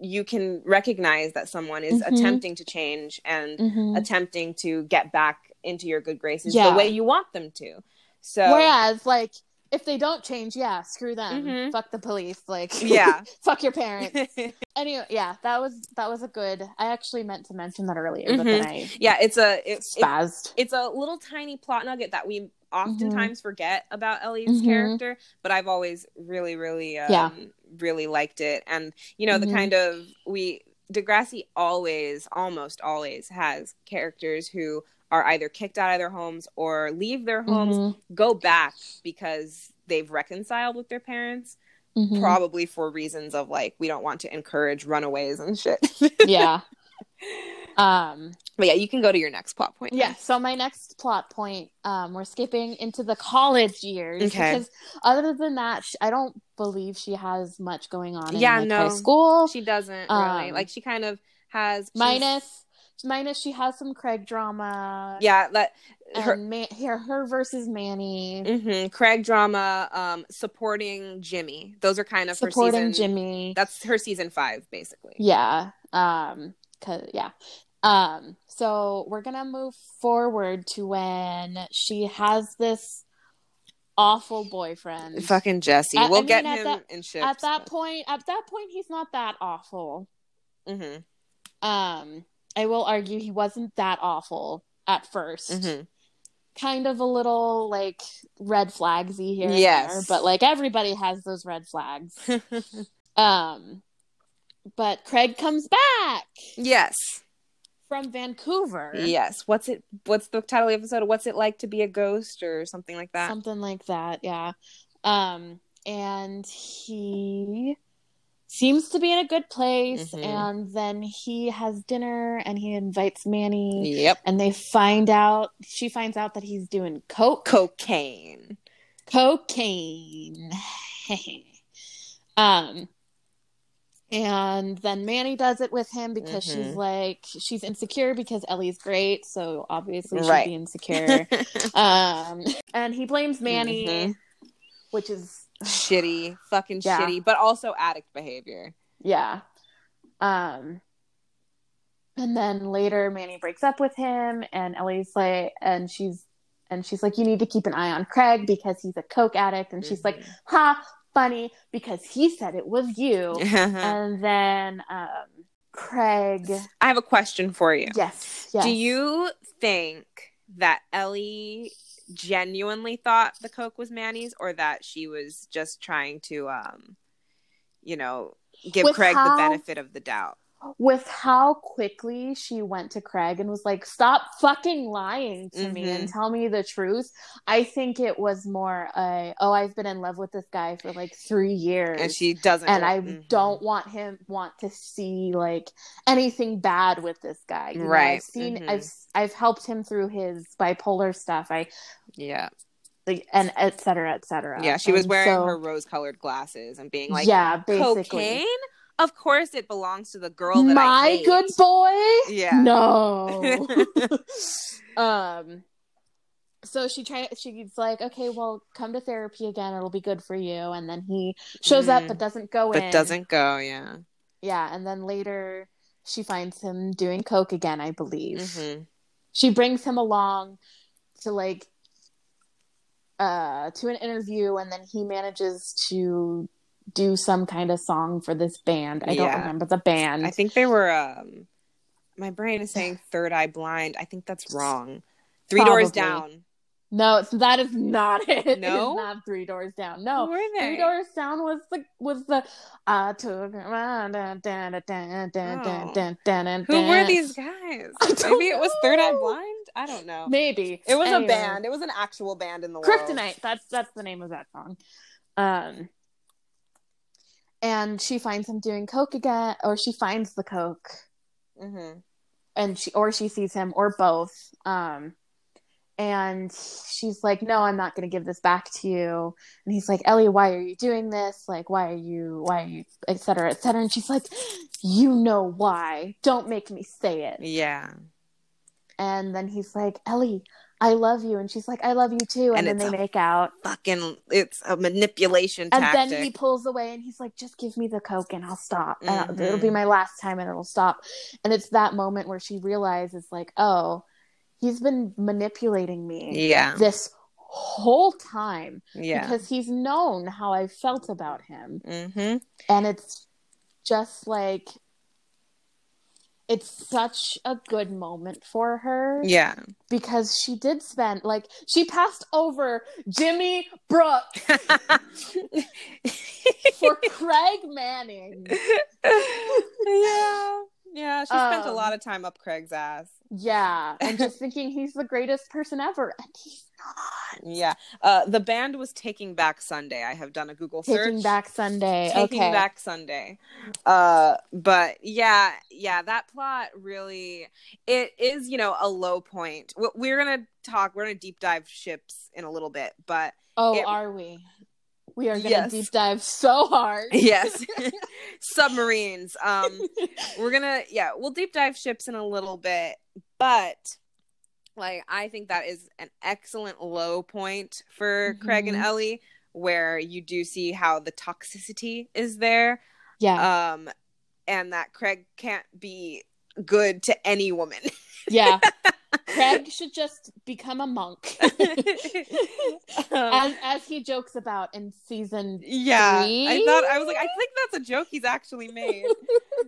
you can recognize that someone is mm-hmm. attempting to change and mm-hmm. attempting to get back into your good graces yeah. the way you want them to. So, whereas, like if they don't change, yeah, screw them. Mm-hmm. Fuck the police. Like, yeah, (laughs) fuck your parents. (laughs) anyway, yeah, that was that was a good. I actually meant to mention that earlier, mm-hmm. but then I yeah, it's a it, spazzed. It, it's a little tiny plot nugget that we oftentimes mm-hmm. forget about Ellie's mm-hmm. character, but I've always really, really, um, yeah, really liked it. And you know, the mm-hmm. kind of we Degrassi always, almost always has characters who are either kicked out of their homes or leave their homes, mm-hmm. go back because they've reconciled with their parents. Mm-hmm. Probably for reasons of like we don't want to encourage runaways and shit. (laughs) yeah. Um but yeah, you can go to your next plot point. Yeah. So my next plot point, um, we're skipping into the college years okay. because other than that, I don't believe she has much going on. Yeah, in, like, no, high school. She doesn't really. Um, like she kind of has minus minus she has some Craig drama. Yeah, that her, Man- her, her versus Manny, Mm-hmm. Craig drama, um, supporting Jimmy. Those are kind of her supporting season. Jimmy. That's her season five, basically. Yeah. Um. Cause yeah. Um. So we're gonna move forward to when she has this awful boyfriend. Fucking Jesse. I- I we'll mean, get at him that- in. At that point, at that point, he's not that awful. hmm Um. I will argue he wasn't that awful at 1st hmm Kind of a little like red flagsy here, and Yes. there, but like everybody has those red flags. (laughs) um. But Craig comes back yes. From Vancouver. Yes. What's it? What's the title of the episode? What's it like to be a ghost or something like that? something like that yeah um and he seems to be in a good place Mhm. and then he has dinner and he invites manny Yep. and they find out she finds out that he's doing coke Cocaine. cocaine (laughs) um and then Manny does it with him because she's Mhm. like she's insecure because Ellie's great, so obviously she'd Right. be insecure. (laughs) um, and he blames Manny, Mhm. which is shitty, fucking Yeah. shitty, but also addict behavior. yeah. Um, and then later Manny breaks up with him, and Ellie's like, and she's and she's like, you need to keep an eye on Craig because he's a coke addict, and she's like, ha, funny because he said it was you. Mhm. and then um, Craig, I have a question for you. yes, yes. Do you think that Ellie genuinely thought the coke was Manny's, or that she was just trying to, um, you know, give With Craig how- the benefit of the doubt? With how quickly she went to Craig and was like, "Stop fucking lying to me Mhm. and tell me the truth." I think it was more a, "Oh, I've been in love with this guy for like three years." And she doesn't, and I Mhm. don't want him want to see like anything bad with this guy. You know, Right. I've seen Mhm. I've I've helped him through his bipolar stuff. I Yeah, like and et cetera, et cetera. yeah. She was And wearing so- her rose-colored glasses and being like, yeah, basically. cocaine. Of course, it belongs to the girl that My good boy. Yeah. No. (laughs) um. So she try. She's like, okay, well, come to therapy again. It'll be good for you. And then he shows up, Mhm. but doesn't go in. but doesn't go. Yeah. Yeah, and then later she finds him doing coke again. I believe hmm she brings him along to like uh to an interview, and then he manages to do some kind of song for this band. I don't Yeah. remember the band. I think they were. um My brain is saying Third Eye Blind. I think that's wrong. Three Doors Down. No, that is not (laughs) it. No? not Three Doors Down. No, Who were they? Three Doors Down was the was the I took dun, dun, dun, dun, dun, dun, Oh. dun, dun, dun, Who were these guys? Maybe it was Third Eye. Blind. I don't know. Maybe It was Anyway. a band. It was an actual band in the world. Kryptonite. That's that's the name of that song. Um, and she finds him doing coke again, or she finds the coke, Mm-hmm. and she or she sees him, or both. Um, and she's like, "No, I'm not going to give this back to you." And he's like, "Ellie, why are you doing this? Like, why are you, why are you, et cetera, et cetera?" And she's like, "You know why? Don't make me say it." Yeah. And then he's like, "Ellie, I love you," and she's like, "I love you too." And, And then they make out. Fucking, it's a manipulation and tactic. then he pulls away and he's like just give me the coke and i'll stop and I'll- Mhm. it'll be my last time and it'll stop and it's that moment where she realizes like oh he's been manipulating me yeah. this whole time Yeah. because he's known how i felt about him Mm-hmm. and it's just like it's such a good moment for her Yeah. because she did spend like she passed over Jimmy Brooks (laughs) (laughs) for Craig Manning. (laughs) yeah. Yeah. She spent a Um, lot of time up Craig's ass. Yeah, and just (laughs) thinking he's the greatest person ever, and he's not. Yeah. Uh, the band was Taking Back Sunday. I have done a Google search. Taking Back Sunday. Taking okay. Back Sunday. Uh, but yeah, yeah, that plot really it is, you know, a low point. We- We're gonna talk. We're gonna deep dive ships in a little bit, but oh, it- are we? We are gonna Yes. deep dive so hard. yes, (laughs) (laughs) submarines. Um, we're gonna yeah, we'll deep dive ships in a little bit, but like I think that is an excellent low point for mm-hmm. Craig and mm-hmm. Ellie where you do see how the toxicity is there. Yeah. Um and that Craig can't be good to any woman. Yeah. (laughs) Craig (laughs) should just become a monk. (laughs) as, as he jokes about in season yeah, three. I thought I was like, I think that's a joke he's actually made.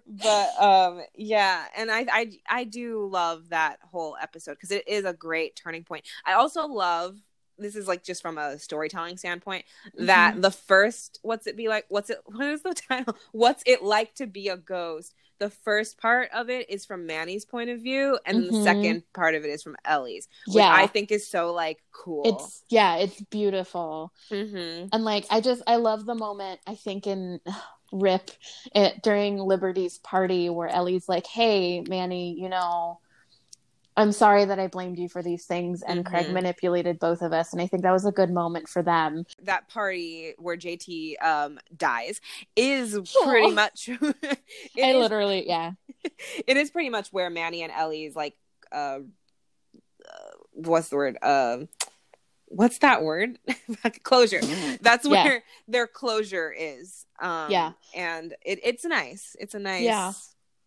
but um yeah, and I I I do love that whole episode because it is a great turning point. I also love this is like just from a storytelling standpoint that mm-hmm. the first what's it be like what's it what is the (laughs) title what's it like to be a ghost the first part of it is from Manny's point of view, and mm-hmm. the second part of it is from Ellie's, which yeah. I think is so like cool. It's yeah, it's beautiful, mm-hmm. and like I just I love the moment. I think in (sighs) Rip it during Liberty's party where Ellie's like, "Hey, Manny, you know." I'm sorry that I blamed you for these things, and mm-hmm. Craig manipulated both of us, and I think that was a good moment for them. That party where JT um, dies is pretty much. (laughs) (laughs) I is, literally, yeah. (laughs) It is pretty much where Manny and Ellie's like, uh, uh, what's the word? Uh, what's that word? closure. That's where yeah. their closure is. Um, yeah, and it, it's nice. It's a nice yeah.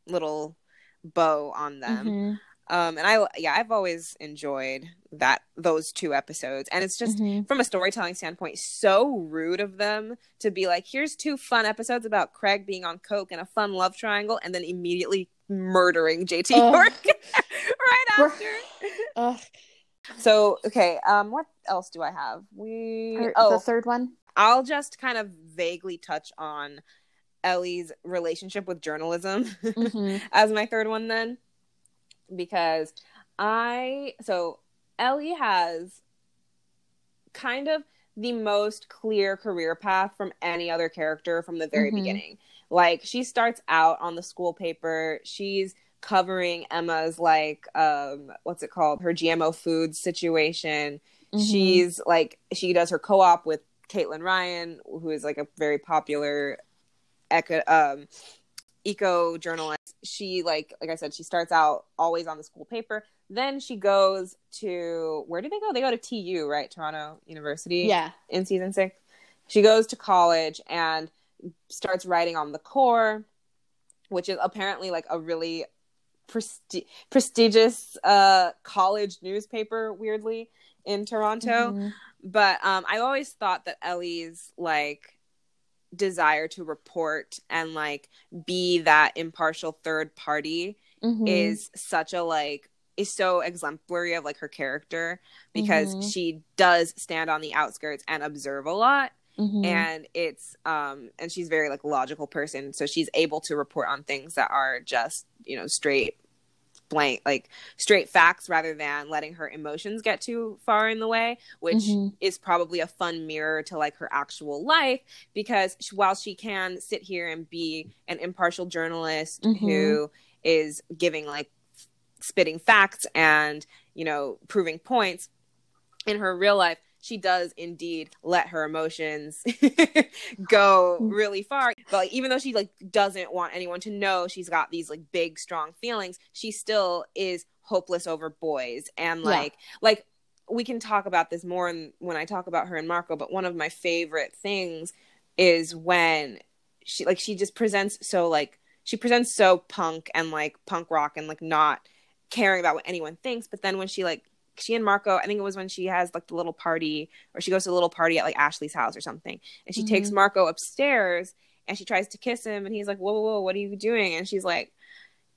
little bow on them. Um, and I, yeah, I've always enjoyed that those two episodes, and it's just mm-hmm. from a storytelling standpoint, so rude of them to be like, "Here's two fun episodes about Craig being on coke and a fun love triangle," and then immediately murdering JT uh, Yorke right after. Uh, so okay, um, what else do I have? We oh the third one. I'll just kind of vaguely touch on Ellie's relationship with journalism mm-hmm. (laughs) as my third one then because I so Ellie has kind of the most clear career path from any other character from the very mm-hmm. beginning. Like she starts out on the school paper, she's covering Emma's like um what's it called? Her GMO foods situation. Mm-hmm. She's like she does her co-op with Caitlin Ryan, who is like a very popular eco um eco journalist she like like I said, she starts out always on the school paper. Then she goes to where do they go? They go to TU, right? Toronto University. Yeah. In season six. She goes to college and starts writing on the core, which is apparently like a really presti- prestigious uh, college newspaper, weirdly, in Toronto. Mm-hmm. But um, I always thought that Ellie's like desire to report and like be that impartial third party mm-hmm. is such a like is so exemplary of like her character because mm-hmm. she does stand on the outskirts and observe a lot mm-hmm. and it's um and she's very like logical person so she's able to report on things that are just you know straight blank like straight facts rather than letting her emotions get too far in the way which mm-hmm. is probably a fun mirror to like her actual life because while she can sit here and be an impartial journalist mm-hmm. who is giving like spitting facts and you know proving points in her real life she does indeed let her emotions (laughs) go really far. But like, even though she like doesn't want anyone to know she's got these like big strong feelings she still is hopeless over boys. And like yeah. like we can talk about this more in, when i talk about her and marco but one of my favorite things is when she like she just presents so like she presents so punk and like punk rock and like not caring about what anyone thinks. But then when she like she and Marco, I think it was when she has like the little party or she goes to a little party at like Ashley's house or something. And she mm-hmm. takes Marco upstairs and she tries to kiss him and he's like, whoa, whoa, whoa, what are you doing? And she's like,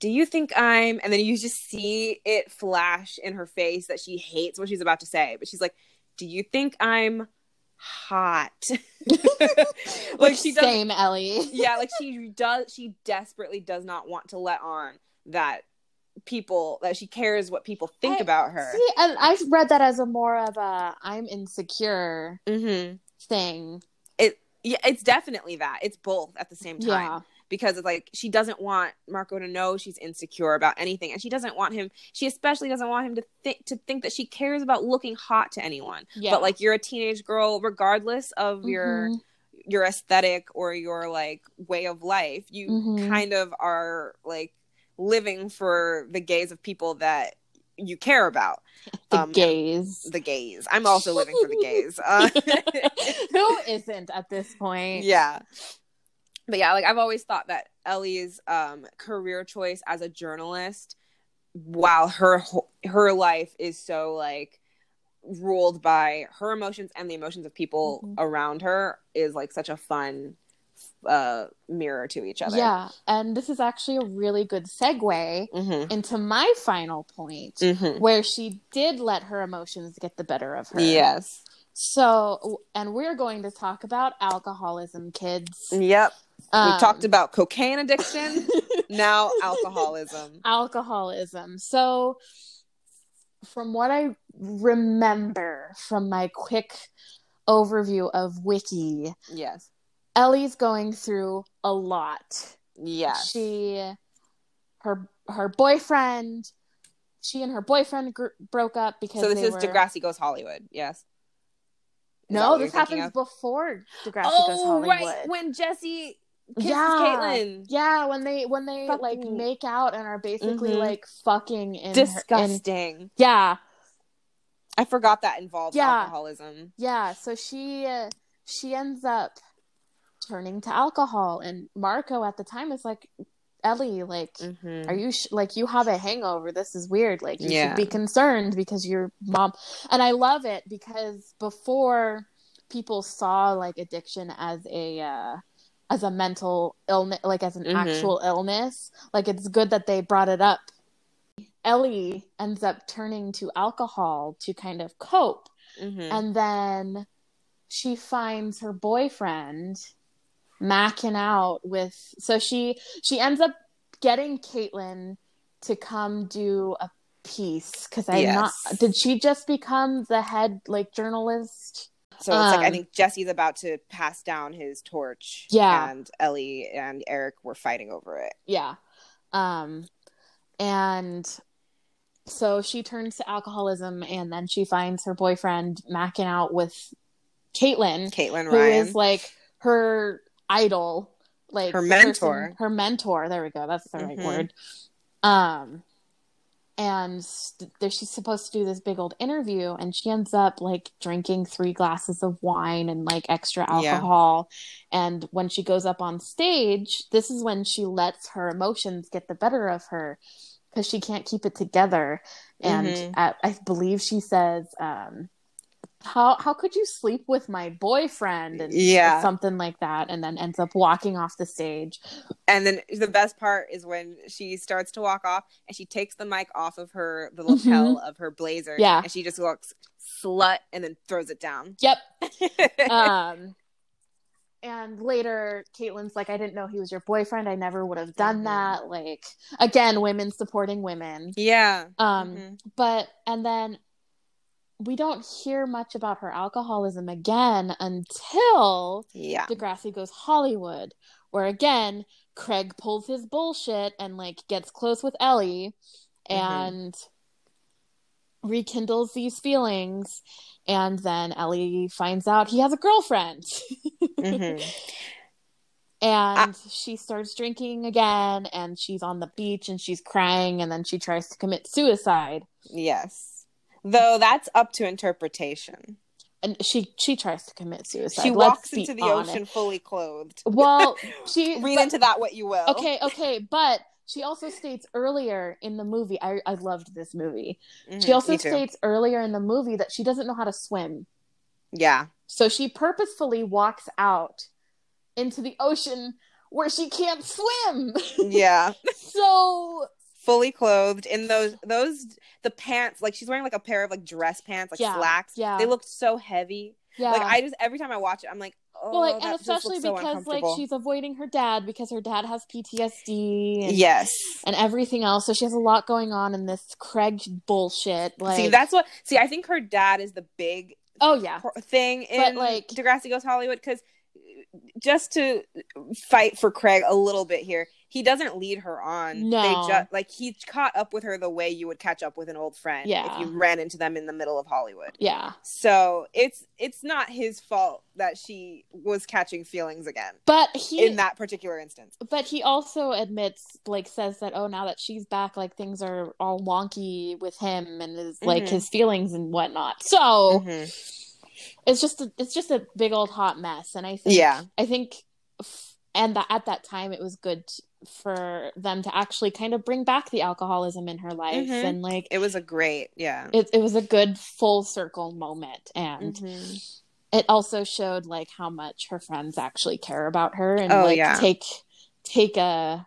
do you think I'm, and then you just see it flash in her face that she hates what she's about to say. But she's like, do you think I'm hot? (laughs) like she does, same Ellie. yeah. Like (laughs) she does, she desperately does not want to let on that people that she cares what people think I, about her. See, and I read that as a more of a I'm insecure mm-hmm. thing. It yeah, it's definitely that. It's both at the same time. Yeah. Because it's like she doesn't want Marco to know she's insecure about anything, and she doesn't want him. She especially doesn't want him to think to think that she cares about looking hot to anyone. Yeah. But like you're a teenage girl, regardless of mm-hmm. your your aesthetic or your like way of life, you mm-hmm. kind of are like living for the gaze of people that you care about. (laughs) The Um, gays. The gays. I'm also living for the gays. Uh, (laughs) Who (laughs) isn't at this point? yeah. But yeah, like I've always thought that Ellie's um, career choice as a journalist, while her her life is so like ruled by her emotions and the emotions of people Mhm. around her, is like such a fun uh, mirror to each other. Yeah, and this is actually a really good segue Mm-hmm. into my final point, Mm-hmm. where she did let her emotions get the better of her. Yes. So, and we're going to talk about alcoholism, kids. Yep. Um, we talked about cocaine addiction. (laughs) now alcoholism. alcoholism. So, from what I remember from my quick overview of Wiki, Yes. Ellie's going through a lot. Yes. She, her her boyfriend, she and her boyfriend gr- broke up because so this is were... Degrassi Goes Hollywood. Yes. Is No, this happens before Degrassi Goes Oh, Hollywood. right. When Jesse kisses Yeah. Caitlin. Yeah, when they when they like make out and are basically Mhm. like fucking in her- in Disgusting. yeah I forgot that involves Yeah. alcoholism. yeah. So she uh, she ends up turning to alcohol, and Marco at the time is like, Ellie, like, Mm-hmm. are you sh- like you have a hangover? This is weird. Like you Yeah. should be concerned because your mom. And I love it because before people saw like addiction as a uh, as a mental illness, like as an Mhm. actual illness. Like it's good that they brought it up. Ellie ends up turning to alcohol to kind of cope, Mm-hmm. and then she finds her boyfriend macking out with. So she she ends up getting Caitlin to come do a piece because I'm not. Did she just become the head like journalist? So it's like I Um, think Jesse's about to pass down his torch. Yeah. And Ellie and Eric were fighting over it. Yeah. Um and so she turns to alcoholism and then she finds her boyfriend macking out with Caitlin, Caitlin who is Ryan. like her idol, like Her mentor. person- her mentor. There we go. That's the right Mhm. word. Um and there she's supposed to do this big old interview and she ends up like drinking three glasses of wine and like extra Yeah. alcohol and when she goes up on stage this is when she lets her emotions get the better of her because she can't keep it together and Mhm. at, i believe she says um how how could you sleep with my boyfriend and Yeah. something like that and then ends up walking off the stage And then the best part is when she starts to walk off and she takes the mic off of her the lapel of her blazer. Mm-hmm. Yeah. And she just looks slut and then throws it down. yep (laughs) um and later caitlin's like i didn't know he was your boyfriend i never would have done Mhm. that like again women supporting women yeah. um Mhm. but and then we don't hear much about her alcoholism again until Yeah. Degrassi goes Hollywood, where again Craig pulls his bullshit and like gets close with Ellie Mhm. and rekindles these feelings, and then Ellie finds out he has a girlfriend. Mhm. (laughs) and she starts drinking again and she's on the beach and she's crying and then she tries to commit suicide Yes. Though that's up to interpretation. and she she tries to commit suicide She walks into the honest. ocean fully clothed. well (laughs) she Read but- into that what you will. okay okay but she also states earlier in the movie i, I loved this movie Mhm, she also states earlier in the movie that she doesn't know how to swim Yeah. so she purposefully walks out into the ocean where she can't swim (laughs) Yeah. so fully clothed in those those the pants like she's wearing like a pair of like dress pants like Yeah, slacks. yeah. they looked so heavy. Yeah. Like i just every time i watch it i'm like oh well like oh, that and especially so because like she's avoiding her dad because her dad has ptsd and, yes. and everything else. So she has a lot going on in this craig bullshit like see that's what see i think her dad is the big oh yeah. thing in like- Degrassi Goes Hollywood because uh, just to fight for Craig a little bit here, he doesn't lead her on. No. They just like he caught up with her the way you would catch up with an old friend Yeah. if you ran into them in the middle of Hollywood. Yeah. So it's it's not his fault that she was catching feelings again But he in that particular instance. but he also admits like says that oh now that she's back like things are all wonky with him and his like Mhm. his feelings and whatnot. So Mhm. it's just a, it's just a big old hot mess and I think Yeah. I think f- and that at that time it was good for them to actually kind of bring back the alcoholism in her life Mhm. and like It was a great, yeah. it, it was a good full circle moment and Mhm. it also showed like how much her friends actually care about her and Oh, like yeah. take take a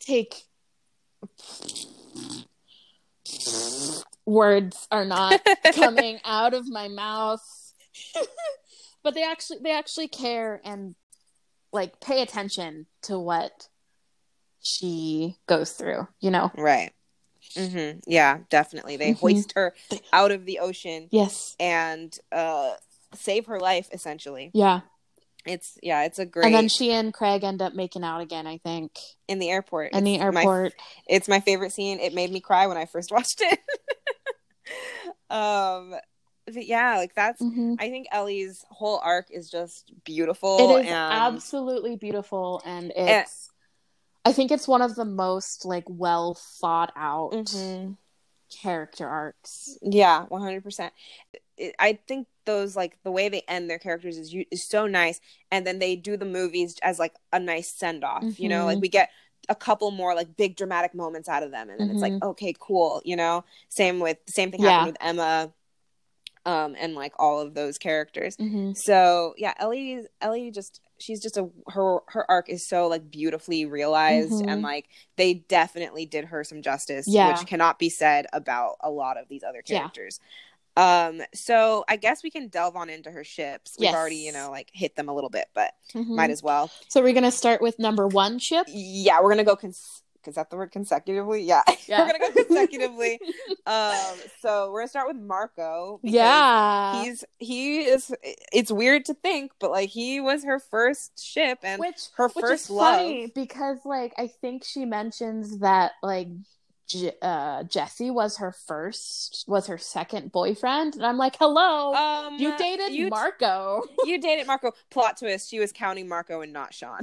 take words are not (laughs) coming out of my mouth (laughs) but they actually they actually care and like pay attention to what she goes through you know Right. hmm Yeah, definitely. They Mhm. hoist her out of the ocean yes and uh save her life essentially. yeah It's yeah, it's a great and then she and craig end up making out again i think in the airport. in the It's my- airport it's my favorite scene. It made me cry when I first (laughs) watched it. (laughs) um yeah, like that's Mhm. I think Ellie's whole arc is just beautiful It is and absolutely beautiful, and it's. I think it's one of the most like well thought out Mhm. character arcs. Yeah, one hundred percent. I think those like the way they end their characters is is so nice, and then they do the movies as like a nice send off. You know, like we get a couple more like big dramatic moments out of them, and then it's like okay, cool. You know, same with same thing happened with Emma, um, and like all of those characters. Mm-hmm. So yeah, Ellie Ellie just she's just a her her arc is so like beautifully realized Mhm. and like they definitely did her some justice, Yeah. which cannot be said about a lot of these other Yeah. characters. Um, so I guess we can delve on into her ships. We've Yes. already, you know, like hit them a little bit, but Mhm. might as well. So we're gonna start with number one ship. Yeah, we're gonna go cons- is that the word consecutively? Yeah. (laughs) Yeah. we're gonna go consecutively. (laughs) um, so we're gonna start with Marco. Yeah, he's he is it's weird to think but like he was her first ship and which her which first is love funny because like I think she mentions that like. J- uh, Jesse was her first, was her second boyfriend, and I'm like, "Hello, um you dated you, Marco." (laughs) you dated marco plot twist she was counting marco and not sean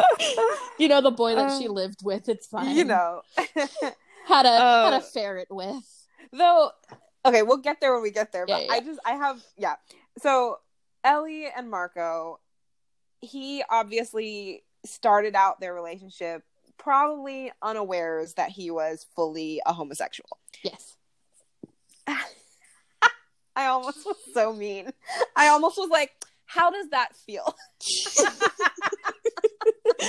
(laughs) you know the boy that she Um, lived with. It's fine. you know (laughs) had a Uh, had a ferret with. though okay we'll get there when we get there Yeah, but yeah, i just i have yeah so ellie and marco he obviously started out their relationship probably unawares that he was fully a homosexual Yes. (laughs) I almost was so mean. I almost was like, how does that feel?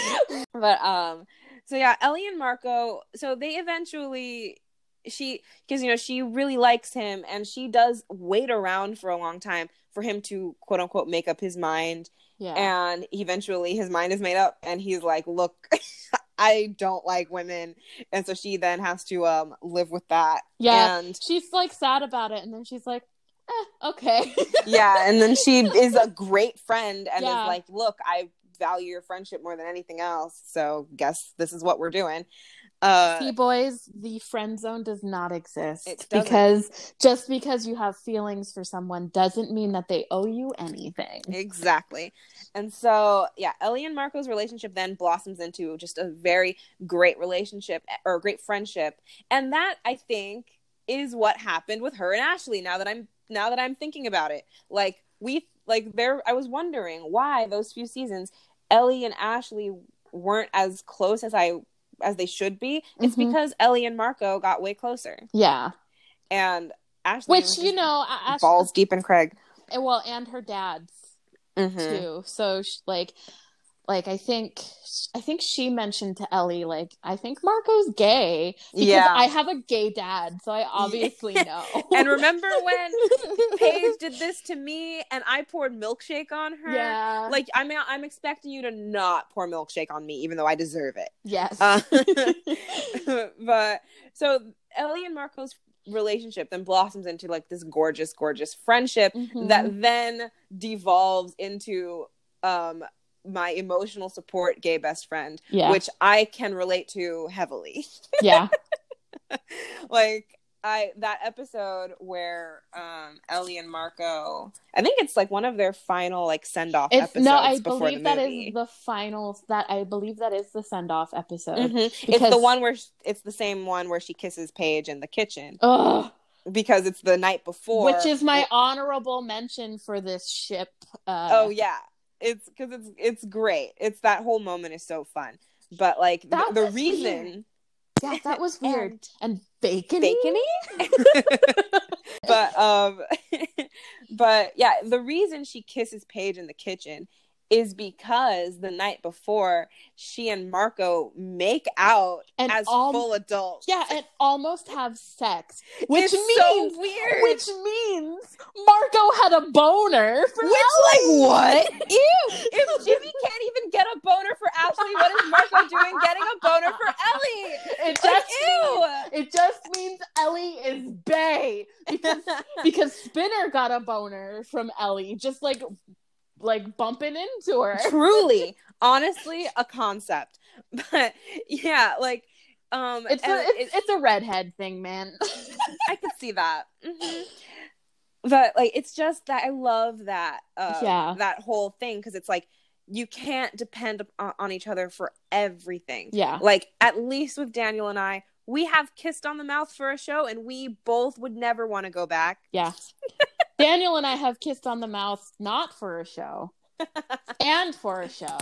(laughs) but um so yeah, Ellie and Marco, so they eventually she because you know she really likes him and she does wait around for a long time for him to quote unquote make up his mind Yeah. and eventually his mind is made up and he's like look (laughs) i don't like women and so she then has to um live with that Yeah. and she's like sad about it, and then she's like, eh, "Okay." yeah and then she (laughs) is a great friend and Yeah. is like look i value your friendship more than anything else so guess this is what we're doing uh See, boys, the friend zone does not exist It doesn't. because just because you have feelings for someone doesn't mean that they owe you anything. Exactly. And so, yeah, Ellie and Marco's relationship then blossoms into just a very great relationship or a great friendship. And that I think is what happened with her and Ashley now that I'm now that I'm thinking about it. Like we like there I was wondering why those few seasons Ellie and Ashley weren't as close as I as they should be. It's Mhm. because Ellie and Marco got way closer. Yeah, And Ashley which you know, Ash- balls deep in Craig. And, well, and her dad's Mhm. too. So sh- like like I think I think she mentioned to Ellie like I think Marco's gay because Yeah. I have a gay dad, so I obviously (laughs) know. And remember when Paige (laughs) did this to me and I poured milkshake on her? Yeah. Like I'm I'm expecting you to not pour milkshake on me even though I deserve it. yes. Uh, (laughs) but so Ellie and Marco's relationship then blossoms into like this gorgeous gorgeous friendship Mhm. that then devolves into um my emotional support gay best friend, Yeah. which I can relate to heavily. (laughs) yeah. like I that episode where um Ellie and Marco, I think it's like one of their final like send off episodes no, I believe that is the final. That I believe that is the send off episode. Mhm. It's the one where sh- it's the same one where she kisses Paige in the kitchen Ugh. because it's the night before, Which is my honorable mention for this ship. Uh, oh yeah, it's because it's it's great. It's that whole moment is so fun, but like the, the reason yeah, that was (laughs) weird and, bacon. bacony (laughs) (laughs) but um but yeah the reason she kisses paige in the kitchen is because the night before she and marco make out And as al- full adults. Yeah, and almost have sex, which it's means so weird. which means Marco had a boner for which Ellie. like what? (laughs) Ew. If jimmy can't even get a boner for ashley what is marco doing getting a boner for ellie? It like, just ew. means, it just means Ellie is bae because (laughs) because Spinner got a boner from Ellie, just like like bumping into her. (laughs) truly honestly a concept (laughs) but yeah like um It's a and it's, it's a redhead thing, man. (laughs) i could see that Mhm. but like it's just that i love that uh Yeah. that whole thing because it's like you can't depend on, on each other for everything yeah. like at least with daniel and i we have kissed on the mouth for a show and we both would never want to go back Yeah. Daniel and I have kissed on the mouth not for a show (laughs) and for a show.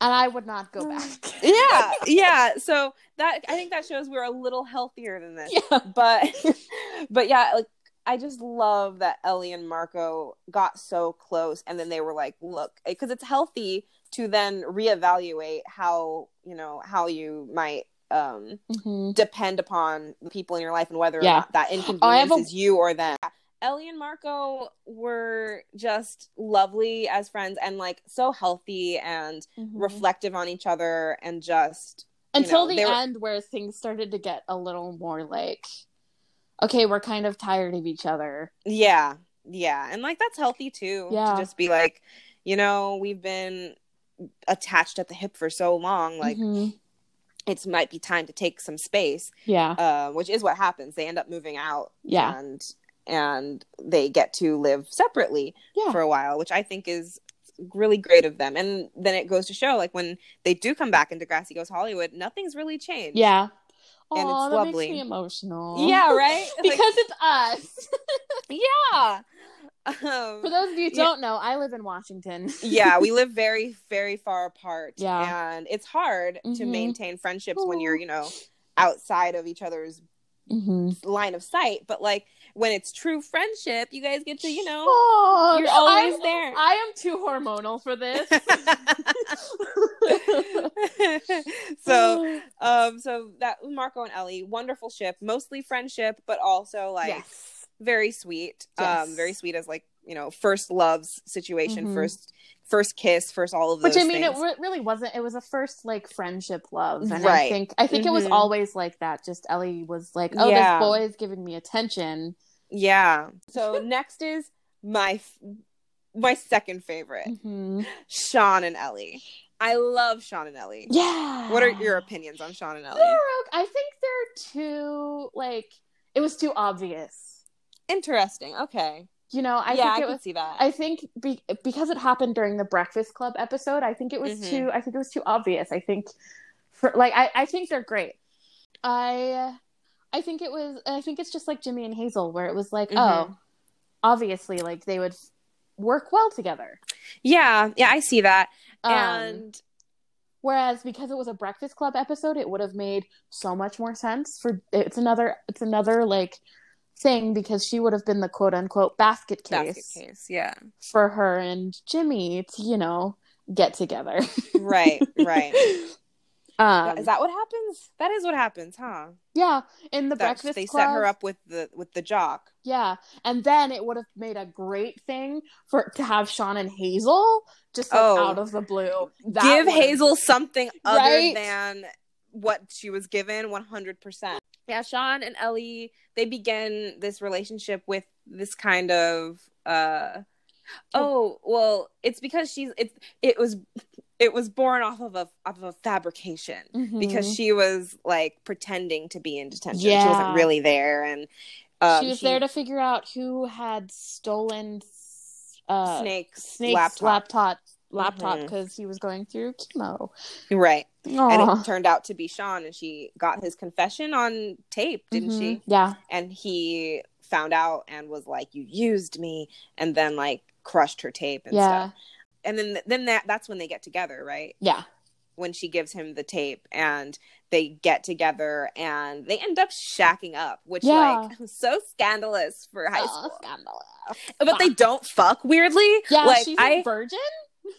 And I would not go back. (laughs) yeah yeah so that i think that shows we're a little healthier than this Yeah. but (laughs) but yeah like i just love that ellie and marco got so close and then they were like look because it's healthy to then reevaluate how you know how you might um Mhm. depend upon the people in your life and whether or not that I inconvenience a- is you or them ellie and marco were just lovely as friends and like so healthy and Mhm. reflective on each other and just Until know, the were- end where things started to get a little more like okay, we're kind of tired of each other. Yeah, yeah, and like that's healthy too. Yeah. to just be like, you know, we've been attached at the hip for so long. Like Mhm. it's might be time to take some space. Yeah. Uh, which is what happens. They end up moving out. Yeah. and and they get to live separately Yeah. for a while, which I think is really great of them. And then it goes to show, like when they do come back into Degrassi Goes Hollywood, nothing's really changed. Yeah. And Aw, it's that lovely. makes me emotional. yeah, right. (laughs) Like, because it's us. (laughs) yeah. (laughs) Um, For those of you who Yeah. don't know, I live in Washington. yeah, we live very, very far apart. Yeah. And it's hard to Mhm. maintain friendships when you're, you know, outside of each other's hmm line of sight. But like when it's true friendship, you guys get to, you know, Oh, you're always I'm- there. I am too hormonal for this. (laughs) so um so that Marco and Ellie, wonderful ship, mostly friendship, but also like yes. very sweet. Yes. Um very sweet as like, you know, first loves situation, Mhm. first first kiss, first all of those Which I mean, things. it re- really wasn't. It was a first like friendship love, and I think I think it was Mhm. always like that. Just Ellie was like, "Oh, Yeah. this boy is giving me attention." Yeah. So (laughs) next is my my second favorite, Mhm. Sean and Ellie. I love Sean and Ellie. Yeah. What are your opinions on Sean and Ellie? They're I think they're too like it was too obvious. Interesting. Okay. You know, I yeah, think I it can was. see that. I think be- because it happened during the Breakfast Club episode, I think it was Mhm. too. I think it was too obvious. I think, for like, I I think they're great. I I think it was. I think it's just like Jimmy and Hazel, where it was like, Mhm. oh, obviously, like they would work well together. yeah, yeah, I see that. Um, and Whereas because it was a Breakfast Club episode, it would have made so much more sense for it's another it's another like thing because she would have been the quote unquote basket case, basket case. Yeah. for her and Jimmy to, you know, get together. Right, right. (laughs) um is that what happens? That is what happens, huh? yeah, in the That Breakfast they Club. set her up with the with the jock. Yeah. And then it would have made a great thing for to have Sean and Hazel just like Oh. out of the blue. That Give would've- Hazel something other Right? than what she was given 100%. Yeah, Sean and Ellie, they begin this relationship with this kind of uh Oh well, it's because she's it. It was it was born off of a off of a fabrication Mhm. because she was like pretending to be in detention. Yeah. She wasn't really there, and um, she was there to figure out who had stolen uh, Snake's, Snake's laptop. laptop laptop because he was going through chemo. right? Aw. And it turned out to be Sean, and she got his confession on tape, didn't Mhm. she? Yeah. And he found out and was like, "You used me," and then like crushed her tape and Yeah. stuff. And then then that that's when they get together, right? Yeah. when she gives him the tape and they get together and they end up shacking up, which Yeah. like (laughs) so scandalous for high Oh, school. scandalous. But they don't fuck weirdly. Yeah, like she's I a virgin.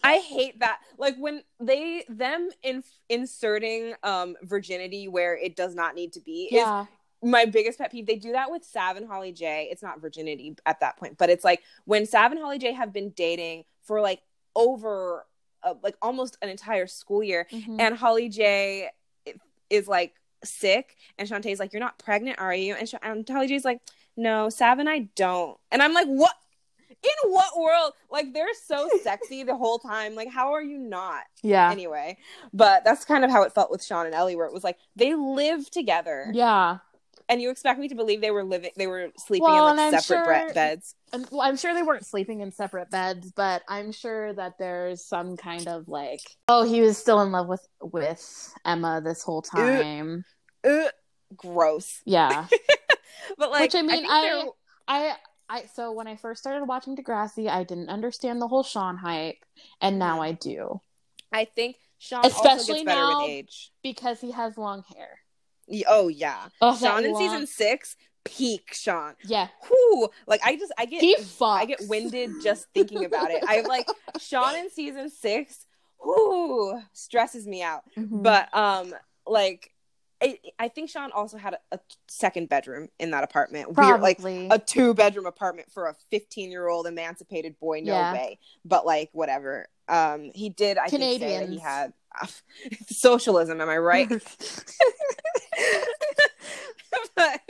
I hate that. Like when they them in, inserting um virginity where it does not need to be Yeah. is my biggest pet peeve. They do that with Sav and Holly J. It's not virginity at that point, but it's like when Sav and Holly J have been dating for like over uh, like almost an entire school year Mhm. and Holly J is like sick, and Chantay's like, "You're not pregnant, are you?" And, Sh- and Holly J's like, "No, Sav and I don't." And I'm like, "What? In what world? Like they're so (laughs) sexy the whole time. Like how are you not?" yeah. Anyway, but that's kind of how it felt with Sean and Ellie, where it was like they live together, Yeah. And you expect me to believe they were living, they were sleeping Well, in like separate sure- beds. And, well, I'm sure they weren't sleeping in separate beds, but I'm sure that there's some kind of like, oh, he was still in love with with Emma this whole time. Ugh, gross. Yeah. (laughs) But like, Which I mean, think I, I, I. So when I first started watching Degrassi, I didn't understand the whole Sean hype, and now Mhm. I do I think Sean Especially now- with age. because he has long hair. Oh yeah. Oh, Sean in season six, peak Sean. Yeah, Whew. Like I just I get. I get winded just thinking about it. I like (laughs) Sean in season six, whoo, stresses me out. Mhm. But um like I, I think Sean also had a, a second bedroom in that apartment. Weird, like probably. a two bedroom apartment for a 15 year old emancipated boy. No Yeah. way. But like whatever. Um he did I think say that he had socialism, am I right? (laughs) (laughs) but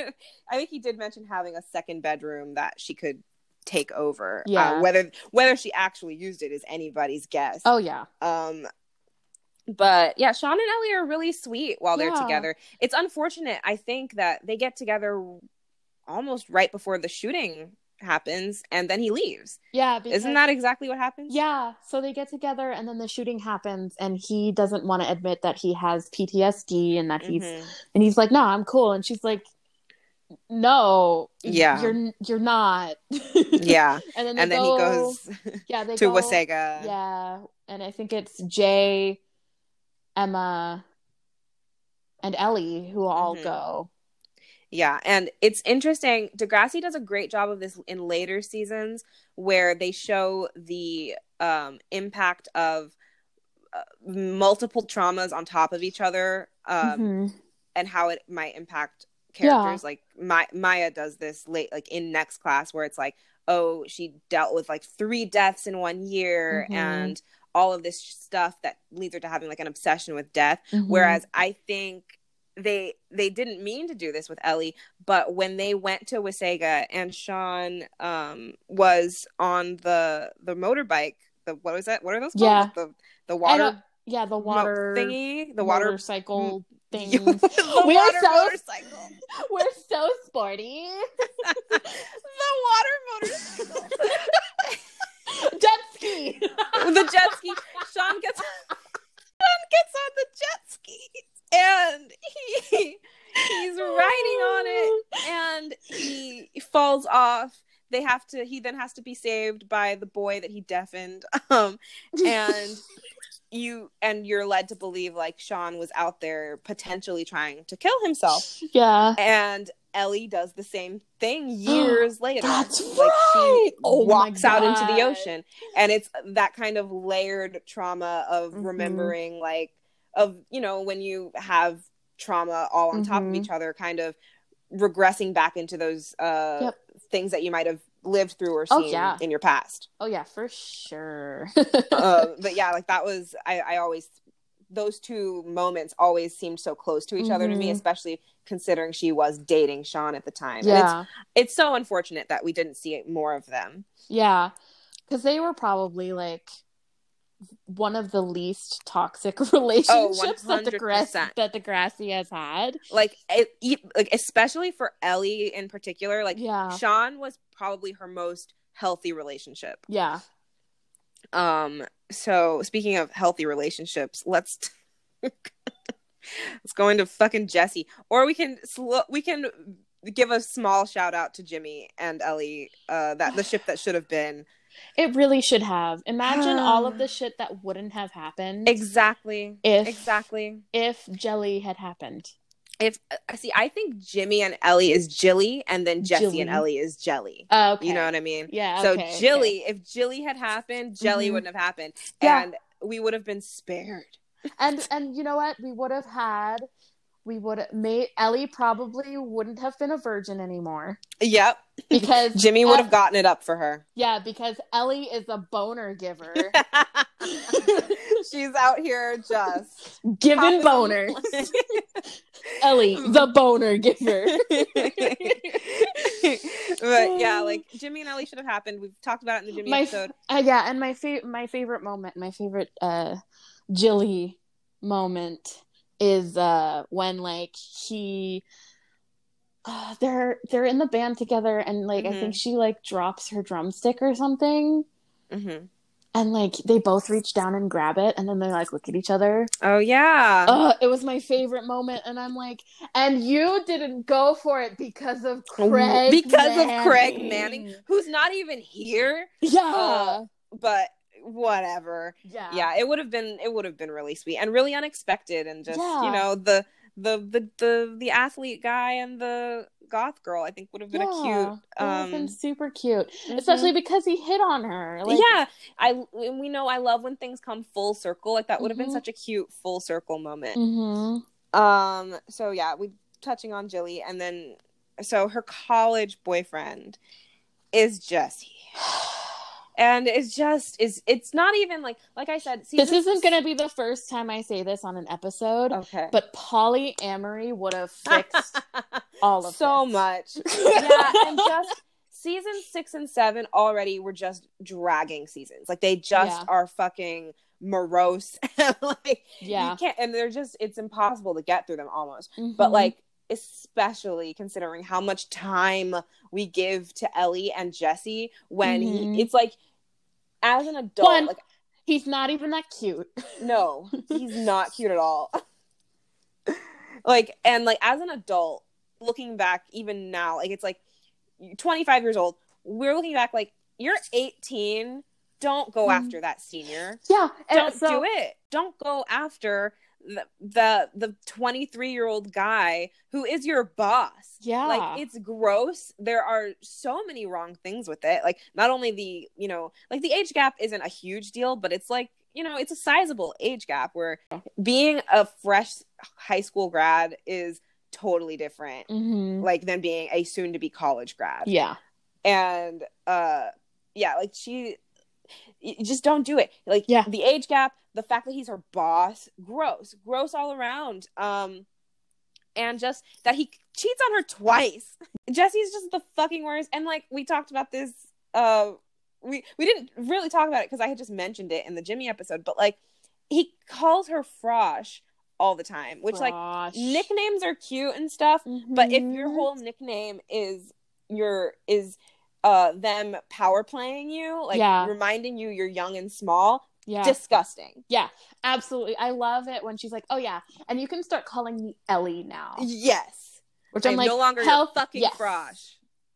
I think he did mention having a second bedroom that she could take over. Uh, Yeah. whether whether she actually used it is anybody's guess. oh yeah, Um but yeah, Sean and Ellie are really sweet while they're Yeah. together. It's unfortunate, I think, that they get together almost right before the shooting happens and then he leaves. yeah. Because, Isn't that exactly what happens? Yeah, so they get together and then the shooting happens and he doesn't want to admit that he has PTSD and that he's Mhm. and he's like, "No, I'm cool." And she's like, "No, Yeah. you're you're not." (laughs) Yeah. and then And then go, he goes (laughs) yeah, they to go, Wasaga. Yeah, and I think it's Jay, Emma, and Ellie who all Mhm. go. Yeah, and it's interesting. Degrassi does a great job of this in later seasons where they show the um, impact of uh, multiple traumas on top of each other um, Mhm. and how it might impact Yeah. characters. Like My- Maya does this late, like in next class, where it's like, oh, she dealt with like three deaths in one year Mhm. and all of this stuff that leads her to having like an obsession with death. Mhm. Whereas I think they they didn't mean to do this with Ellie, but when they went to Wasaga and Sean um was on the the motorbike, the what was that? What are those called? Yeah. The the water yeah, the mo- water thingy, the water motorcycle things. (laughs) the We are water so- motorcycle. (laughs) We're so sporty. (laughs) the water motorcycle. Jet ski. the jet ski. Sean gets gets on the jet ski and he he's riding on it and he falls off. They have to he then has to be saved by the boy that he deafened. Um and (laughs) you and you're led to believe like Sean was out there potentially trying to kill himself. yeah. And Ellie does the same thing (gasps) years later. That's like right. she Oh walks out into the ocean. And it's that kind of layered trauma of Mhm. remembering like of, you know, when you have trauma all on top of Mhm. each other, kind of regressing back into those uh Yep. things that you might have lived through or Oh, seen yeah. in your past. Oh yeah, for sure. uh, (laughs) (laughs) but yeah, like that was I, I always those two moments always seemed so close to each other to me, Mhm. especially considering she was dating Sean at the time. Yeah. it's it's so unfortunate that we didn't see more of them. Yeah. because they were probably like one of the least toxic (laughs) relationships that, Degra- 100%. that Degrassi has had. like it, like especially for Ellie in particular. Like Yeah. Sean was probably her most healthy relationship. Yeah. Um. So speaking of healthy relationships, let's (laughs) let's go into fucking Jesse, or we can sl- we can give a small shout out to Jimmy and Ellie. Uh, that the ship that should have been It really should have. Imagine (gasps) all of the shit that wouldn't have happened exactly if exactly. if Jelly had happened. If uh, see, I think Jimmy and Ellie is Jilly, and then Jesse Jilly. and Ellie is Jelly. Oh, okay. You know what I mean? Yeah. so okay, Jilly, if Jilly had happened, Jelly Mhm. wouldn't have happened, Yeah. and we would have been spared. And and you know what? We would have had. We would have made Ellie probably wouldn't have been a virgin anymore Yep, because (laughs) Jimmy would El- have gotten it up for her. Yeah, because Ellie is a boner giver. (laughs) She's out here just Giving boners. (laughs) Ellie, the boner giver. but yeah, like Jimmy and Ellie should have happened. We've talked about it in the Jimmy My- episode. Uh, yeah, and my fa- my favorite moment, my favorite uh Jilly moment is uh when like he uh, they're they're in the band together and like I Mhm. think she like drops her drumstick or something hmm and like they both reach down and grab it and then they like look at each other. Oh yeah, Uh, it was my favorite moment and I'm like and you didn't go for it because of Craig because of Craig Manning. Manning, who's not even here. Yeah. Uh, But whatever. yeah. yeah it would have been it would have been really sweet and really unexpected and just Yeah. you know the the the the the athlete guy and the goth girl i think would have been a cute It would have um been super cute, mhm. especially because he hit on her. Like, yeah i we know i love when things come full circle like that would have Mhm. been such a cute full circle moment hmm um so yeah we touching on jilly and then so her college boyfriend is jesse (sighs) and it's just is it's not even like like i said This isn't going to be the first time I say this on an episode, okay but polyamory would have fixed (laughs) all of so this. much. (laughs) yeah, and just season six and seven already were just dragging seasons. Like they just Yeah. are fucking morose. (laughs) like Yeah. you can't, and they're just it's impossible to get through them almost. But Mhm. like especially considering how much time we give to Ellie and Jesse when Mhm. he, it's like as an adult, One- like he's not even that cute. (laughs) no, he's not cute at all. (laughs) like, and like as an adult, looking back, even now, like it's like 25 years old, we're looking back like you're 18. Don't go Mhm. after that senior. Yeah. And Don't so, do it. Don't go after the the the 23 year old guy who is your boss. Yeah. Like it's gross. There are so many wrong things with it. Like not only the, you know, like the age gap isn't a huge deal, but it's like, you know, it's a sizable age gap where being a fresh high school grad is totally different Mhm. like than being a soon to be college grad. Yeah. And uh yeah, like she you just don't do it. Like Yeah. the age gap, the fact that he's her boss, gross, gross all around. Um and just that he cheats on her twice. (laughs) Jesse's just the fucking worst. And like we talked about this uh we we didn't really talk about it because I had just mentioned it in the Jimmy episode, but like he calls her Frosh all the time, which like nicknames are cute and stuff, but if your Mhm. whole nickname is your is uh them power playing you, like Yeah. reminding you you're young and small, yeah. disgusting. Yeah, absolutely. I love it when she's like, "Oh yeah, and you can start calling me Ellie now." Yes. Which I'm I'm like, no longer hell, fucking yes. frosh.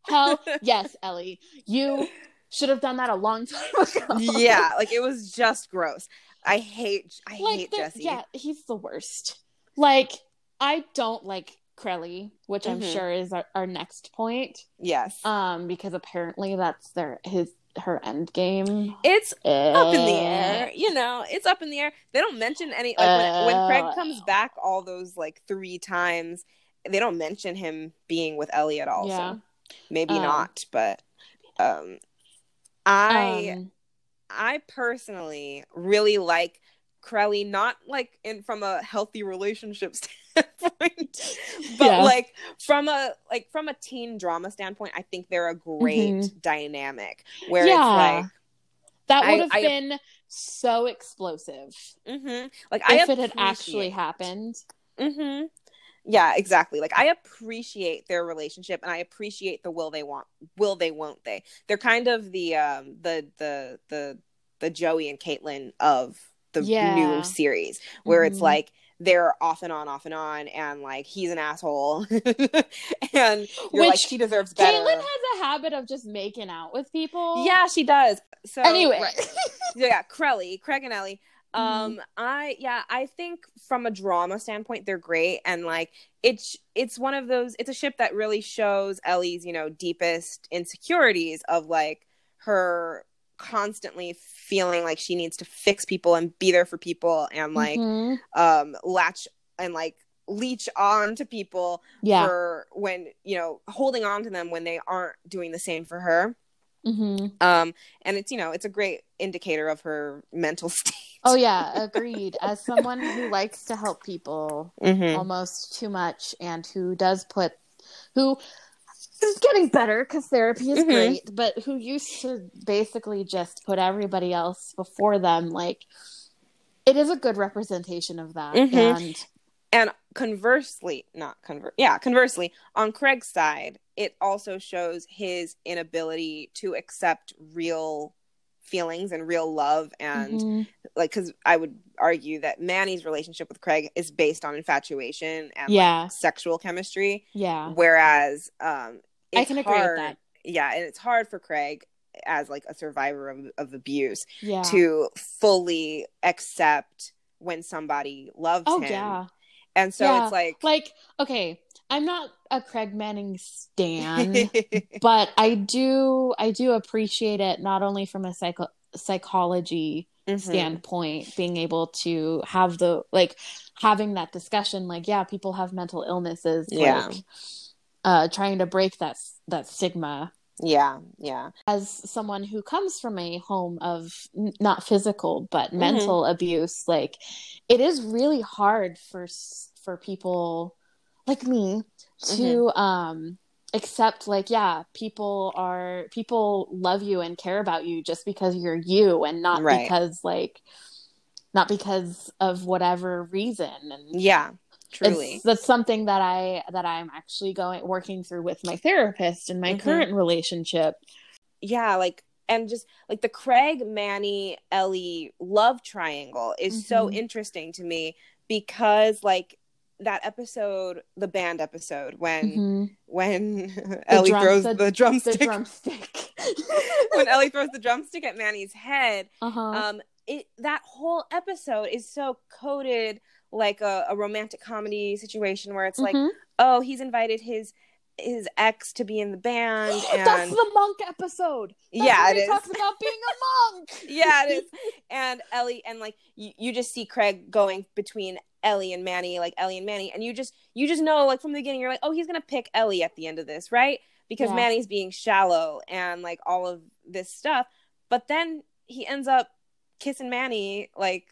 hell (laughs) yes, Ellie. You should have done that a long time (laughs) ago. yeah, like it was just gross. I hate I like hate Jesse. Yeah, he's the worst. Like I don't like Crelly, which I'm Mhm. sure is our, our next point. Yes. Um, because apparently that's their his her end game. it's up in the Uh, air. You know, it's up in the air. They don't mention any like when, when Craig Uh. comes back all those like three times, they don't mention him being with Ellie at all. Yeah. So maybe Um, not, but um I Um, I personally really like Crelly, not like in from a healthy relationship (laughs) standpoint, (laughs) but Yeah. like from a like from a teen drama standpoint, I think they're a great Mhm. dynamic where Yeah. it's like That would have I- been so explosive hmm Like I if it had actually happened. Mm-hmm. Yeah, exactly. Like I appreciate their relationship and I appreciate the will they want will they won't they. They're kind of the um the the the the Joey and Caitlin of the Yeah. new series where it's Mhm. like they're off and on, off and on, and like he's an asshole, (laughs) and you're like Which she deserves better. Caitlin has a habit of just making out with people. yeah, she does. So Anyway. right. (laughs) yeah, Crelly, Craig and Ellie. Mm-hmm. Um, I yeah, I think from a drama standpoint, they're great, and like it's it's one of those. It's a ship that really shows Ellie's you know deepest insecurities of like her constantly feeling like she needs to fix people and be there for people and like Mhm. um latch and like leech on to people yeah. for when you know holding on to them when they aren't doing the same for her hmm um and it's you know it's a great indicator of her mental (laughs) state Oh yeah, agreed. As someone who likes to help people Mhm. almost too much and who does put who is getting better because therapy is Mhm. great, but who used to basically just put everybody else before them, like it is a good representation of that. Mhm. And and conversely not convert yeah conversely on craig's side it also shows his inability to accept real feelings and real love and Mhm. like because i would argue that manny's relationship with craig is based on infatuation and like, Yeah. sexual chemistry yeah, whereas um I can agree with that. yeah and it's hard for craig as like a survivor of, of abuse Yeah. to fully accept when somebody loves oh him yeah. and so Yeah. it's like Like, okay, I'm not a Craig Manning stan. (laughs) but I do I do appreciate it not only from a psycho psychology Mhm. standpoint being able to have the like having that discussion like yeah people have mental illnesses Yeah. like uh trying to break that that stigma yeah yeah as someone who comes from a home of n- not physical but Mm-hmm. mental abuse like it is really hard for for people like me to Mm-hmm. um accept like yeah people are people love you and care about you just because you're you and not Right. because like not because of whatever reason and yeah truly it's, that's something that I that I'm actually going working through with my therapist in my Mhm. current relationship. yeah like and just like the craig manny ellie love triangle is so Mhm. interesting to me because like that episode the band episode when Mhm. when ellie drum- throws the- the, The drumstick drumstick. (laughs) when ellie throws the drumstick at manny's head uh-huh. um it that whole episode is so coded like a, a romantic comedy situation where it's like Mhm. oh he's invited his his ex to be in the band (gasps) and That's the monk episode. That's yeah it is talks about being a monk. (laughs) yeah it is (laughs) and ellie and like you, you just see craig going between ellie and manny like ellie and manny and you just you just know like from the beginning you're like oh he's gonna pick ellie at the end of this right because Yeah. manny's being shallow and like all of this stuff but then he ends up kissing manny like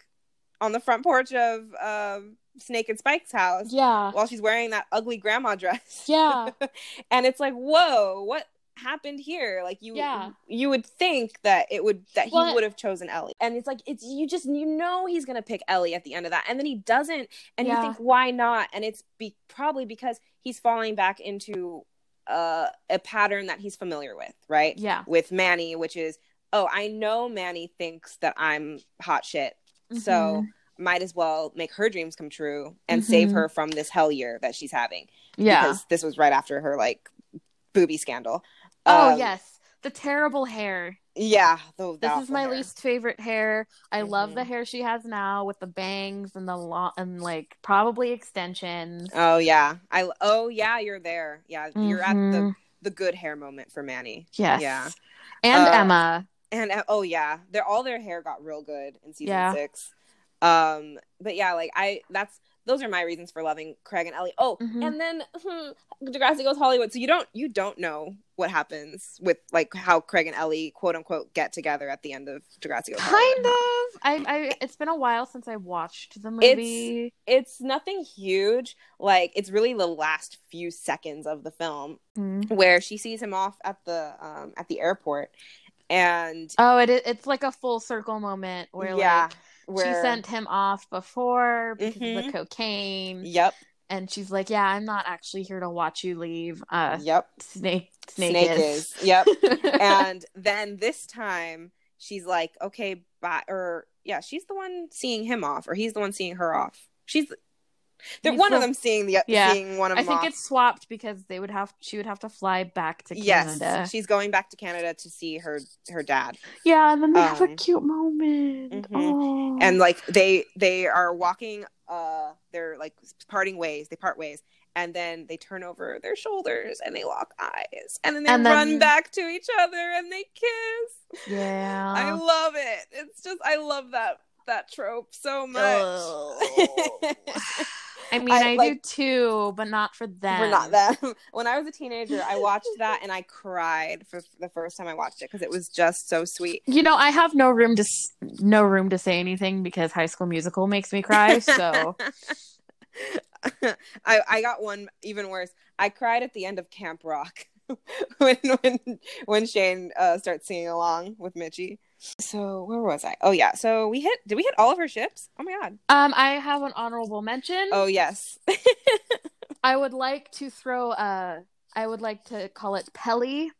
on the front porch of um snake and spike's house Yeah. while she's wearing that ugly grandma (laughs) dress Yeah. (laughs) and it's like whoa what happened here like you Yeah. you would think that it would that he would have chosen ellie and it's like it's you just you know he's gonna pick ellie at the end of that and then he doesn't and you think why not and it's be probably because he's falling back into uh, a pattern that he's familiar with right Yeah. with manny which is oh i know manny thinks that i'm hot shit so Mhm. might as well make her dreams come true and save Mhm. her from this hell year that she's having yeah. because this was right after her like booby scandal. oh Um, yes, the terrible hair. yeah. The, the This is my hair. least favorite hair. I love the Mhm. hair she has now with the bangs and the long and like probably extensions. Oh yeah, I. Oh yeah, you're there. Yeah, you're at the Mhm. the good hair moment for Manny. yes. Yeah, And Uh, Emma. And uh, oh yeah, their all their hair got real good in season Yeah. six. Um, but yeah, like I that's those are my reasons for loving Craig and Ellie. Oh, Mhm. and then hmm, (laughs) Degrassi goes Hollywood. So you don't you don't know what happens with like how Craig and Ellie quote unquote get together at the end of Degrassi goes Hollywood. Kind of. I, I. It's been a while since I watched the movie. it's it's nothing huge. Like it's really the last few seconds of the film Mhm. where she sees him off at the um, at the airport, and Oh, it it's like a full circle moment where yeah, like where she sent him off before because of Mhm. the cocaine, yep, and she's like, "Yeah, I'm not actually here to watch you leave." Uh, yep, snake, snake, snake is. is, yep. (laughs) and then this time she's like, okay, bye, or yeah, she's the one seeing him off, or he's the one seeing her off. She's they're one of them seeing the Yeah. seeing one of them. I think off. it's swapped because they would have she would have to fly back to yes, Canada. she's going back to Canada to see her her dad. Yeah, and then they have a Um, cute moment. mhm. Oh. and like they they are walking uh they're like parting ways they part ways and then they turn over their shoulders and they lock eyes and then they And then- run back to each other and they kiss yeah. i love it it's just i love that that trope so much Ugh. (laughs) I mean, I, I, like- do too, but not for them. We're not them. (laughs) When I was a teenager, I watched that and I cried for the first time I watched it because it was just so sweet. You know, I have no room to no room to say anything because High School Musical makes me cry. (laughs) So (laughs) I I got one even worse. I cried at the end of Camp Rock when when when Shane uh, starts singing along with Mitchie. So where was I? Oh yeah. So we hit. Did we hit all of her ships? Oh my god. um, I have an honorable mention. Oh yes. (laughs) I would like to throw uh I would like to call it Pelly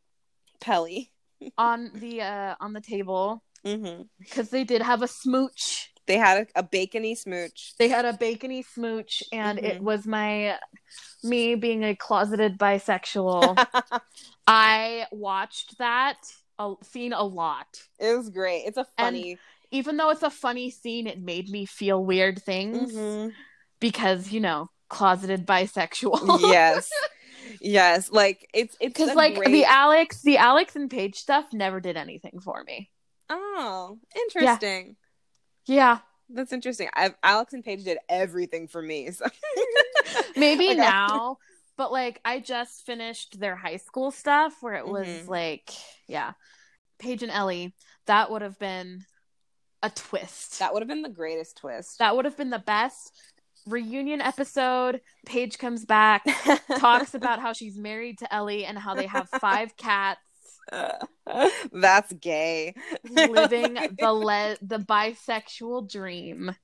Pelly. (laughs) on the uh on the table Mm-hmm. because they did have a smooch. They had a, a bacony smooch. They had a bacony smooch, and it Mhm. was my me being a closeted bisexual. (laughs) I watched that a, scene a lot. it was great. It's a funny. Even though it's a funny scene, it made me feel weird things Mhm. because you know closeted bisexual. yes. (laughs) Yes. Like it's it's because like great... the Alex, the Alex and Paige stuff never did anything for me. Oh, interesting. Yeah, That's interesting. i Alex and Paige did everything for me. So. (laughs) maybe (laughs) now, but like I just finished their high school stuff where it was Mhm. like, yeah, Paige and Ellie. That would have been a twist. That would have been the greatest twist. that would have been the best reunion episode. Paige comes back, (laughs) talks about how she's married to Ellie and how they have five cats, (laughs) That's gay. (laughs) living the le- the bisexual dream.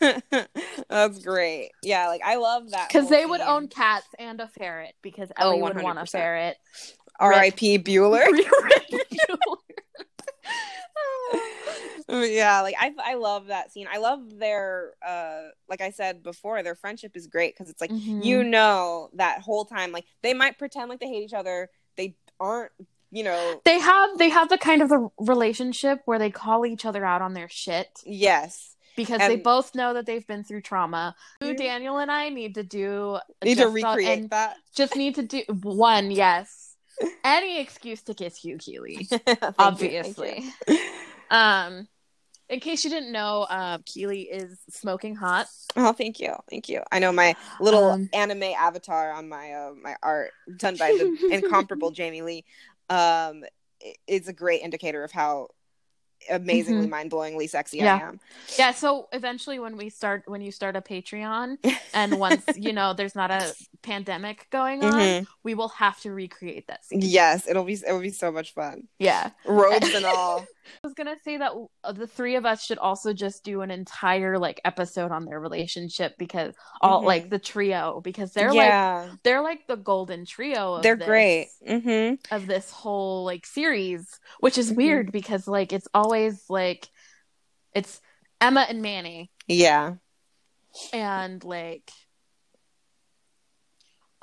(laughs) That's great. Yeah, like I love that Because they would own cats and a ferret. Because Oh, Ellie would want a 100%. ferret. R.I.P. Bueller. yeah, like I I love that scene. I love their uh like I said before, their friendship is great because it's like Mhm. you know that whole time like they might pretend like they hate each other. They aren't, you know. they have they have the kind of a relationship where they call each other out on their shit Yes. because they both know that they've been through trauma. Yeah. Daniel and I need to do Need to a- recreate and that. just need to do one. Yes, any excuse to kiss you, Keely. (laughs) Thank you, Obviously. you. Um, in case you didn't know, uh, Keely is smoking hot. Oh, thank you, thank you. I know my little Um, anime avatar on my uh, my art done by the (laughs) incomparable Jamie Lee um is a great indicator of how amazingly mind-blowingly sexy Mm-hmm. Yeah. I am. Yeah, so eventually when we start when you start a Patreon (laughs) and once, you know, there's not a pandemic going on, Mhm. we will have to recreate that scene. Yes, it'll be it'll be so much fun. Yeah. Robes and all. (laughs) I was gonna say that uh, the three of us should also just do an entire like episode on their relationship because all Mhm. like the trio because they're like they're like the golden trio. Of they're this, great. hmm of this whole like series, which is Mhm. weird because like it's always like it's Emma and Manny Yeah, and like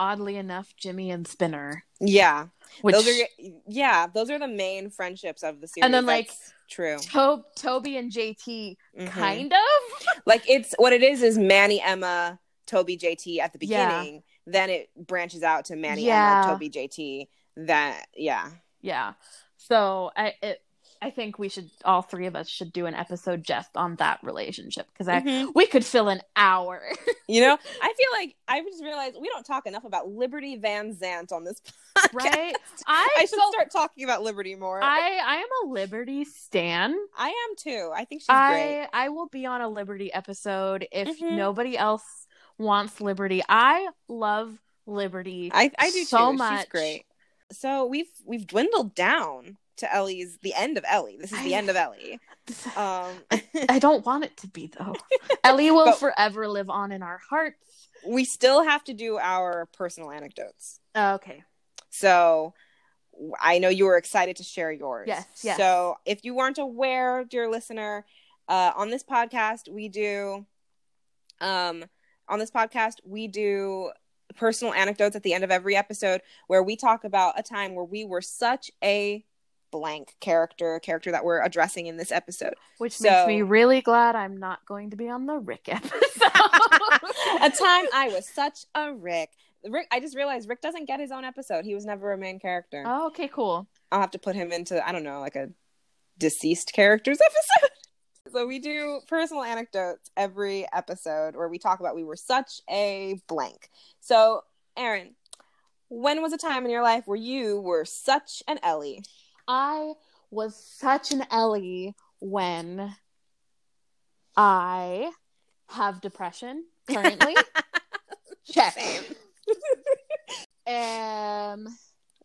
oddly enough Jimmy and Spinner. yeah. Which those are yeah, those are the main friendships of the series. And then, like, true. to- Toby and JT Mhm. kind of. (laughs) like it's what it is is Manny, Emma, Toby, JT at the Yeah. beginning. Then it branches out to Manny, Yeah. Emma, Toby, JT. That yeah. Yeah. So I it I think we should all three of us should do an episode just on that relationship because I Mhm. we could fill an hour. (laughs) You know, I feel like I just realized we don't talk enough about Liberty Van Zandt on this (laughs) podcast. right? I, I should so start talking about Liberty more. I I am a Liberty stan. I am too. I think she's great. I I will be on a Liberty episode if Mhm. nobody else wants Liberty. I love Liberty. I I do so too. much. She's great. So we've we've dwindled down to Ellie's the end of Ellie. This is the I- end of Ellie. Um, I don't want it to be though. (laughs) Ellie will But- forever live on in our hearts. we still have to do our personal anecdotes. Oh, okay. So I know you were excited to share yours. Yes, yes. So if you weren't aware, dear listener, uh, on this podcast we do, um, on this podcast we do personal anecdotes at the end of every episode where we talk about a time where we were such a blank character, character that we're addressing in this episode. Which So- makes me really glad I'm not going to be on the Rick (laughs) episode. (laughs) a time I was such a Rick. Rick, I just realized Rick doesn't get his own episode. He was never a main character. oh, okay, cool. I'll have to put him into I don't know, like a deceased characters (laughs) episode. so we do personal anecdotes every episode where we talk about we were such a blank. So, Erin, when was a time in your life where you were such an Ellie? I was such an Ellie when I have depression currently. (laughs) Check. (laughs) Um,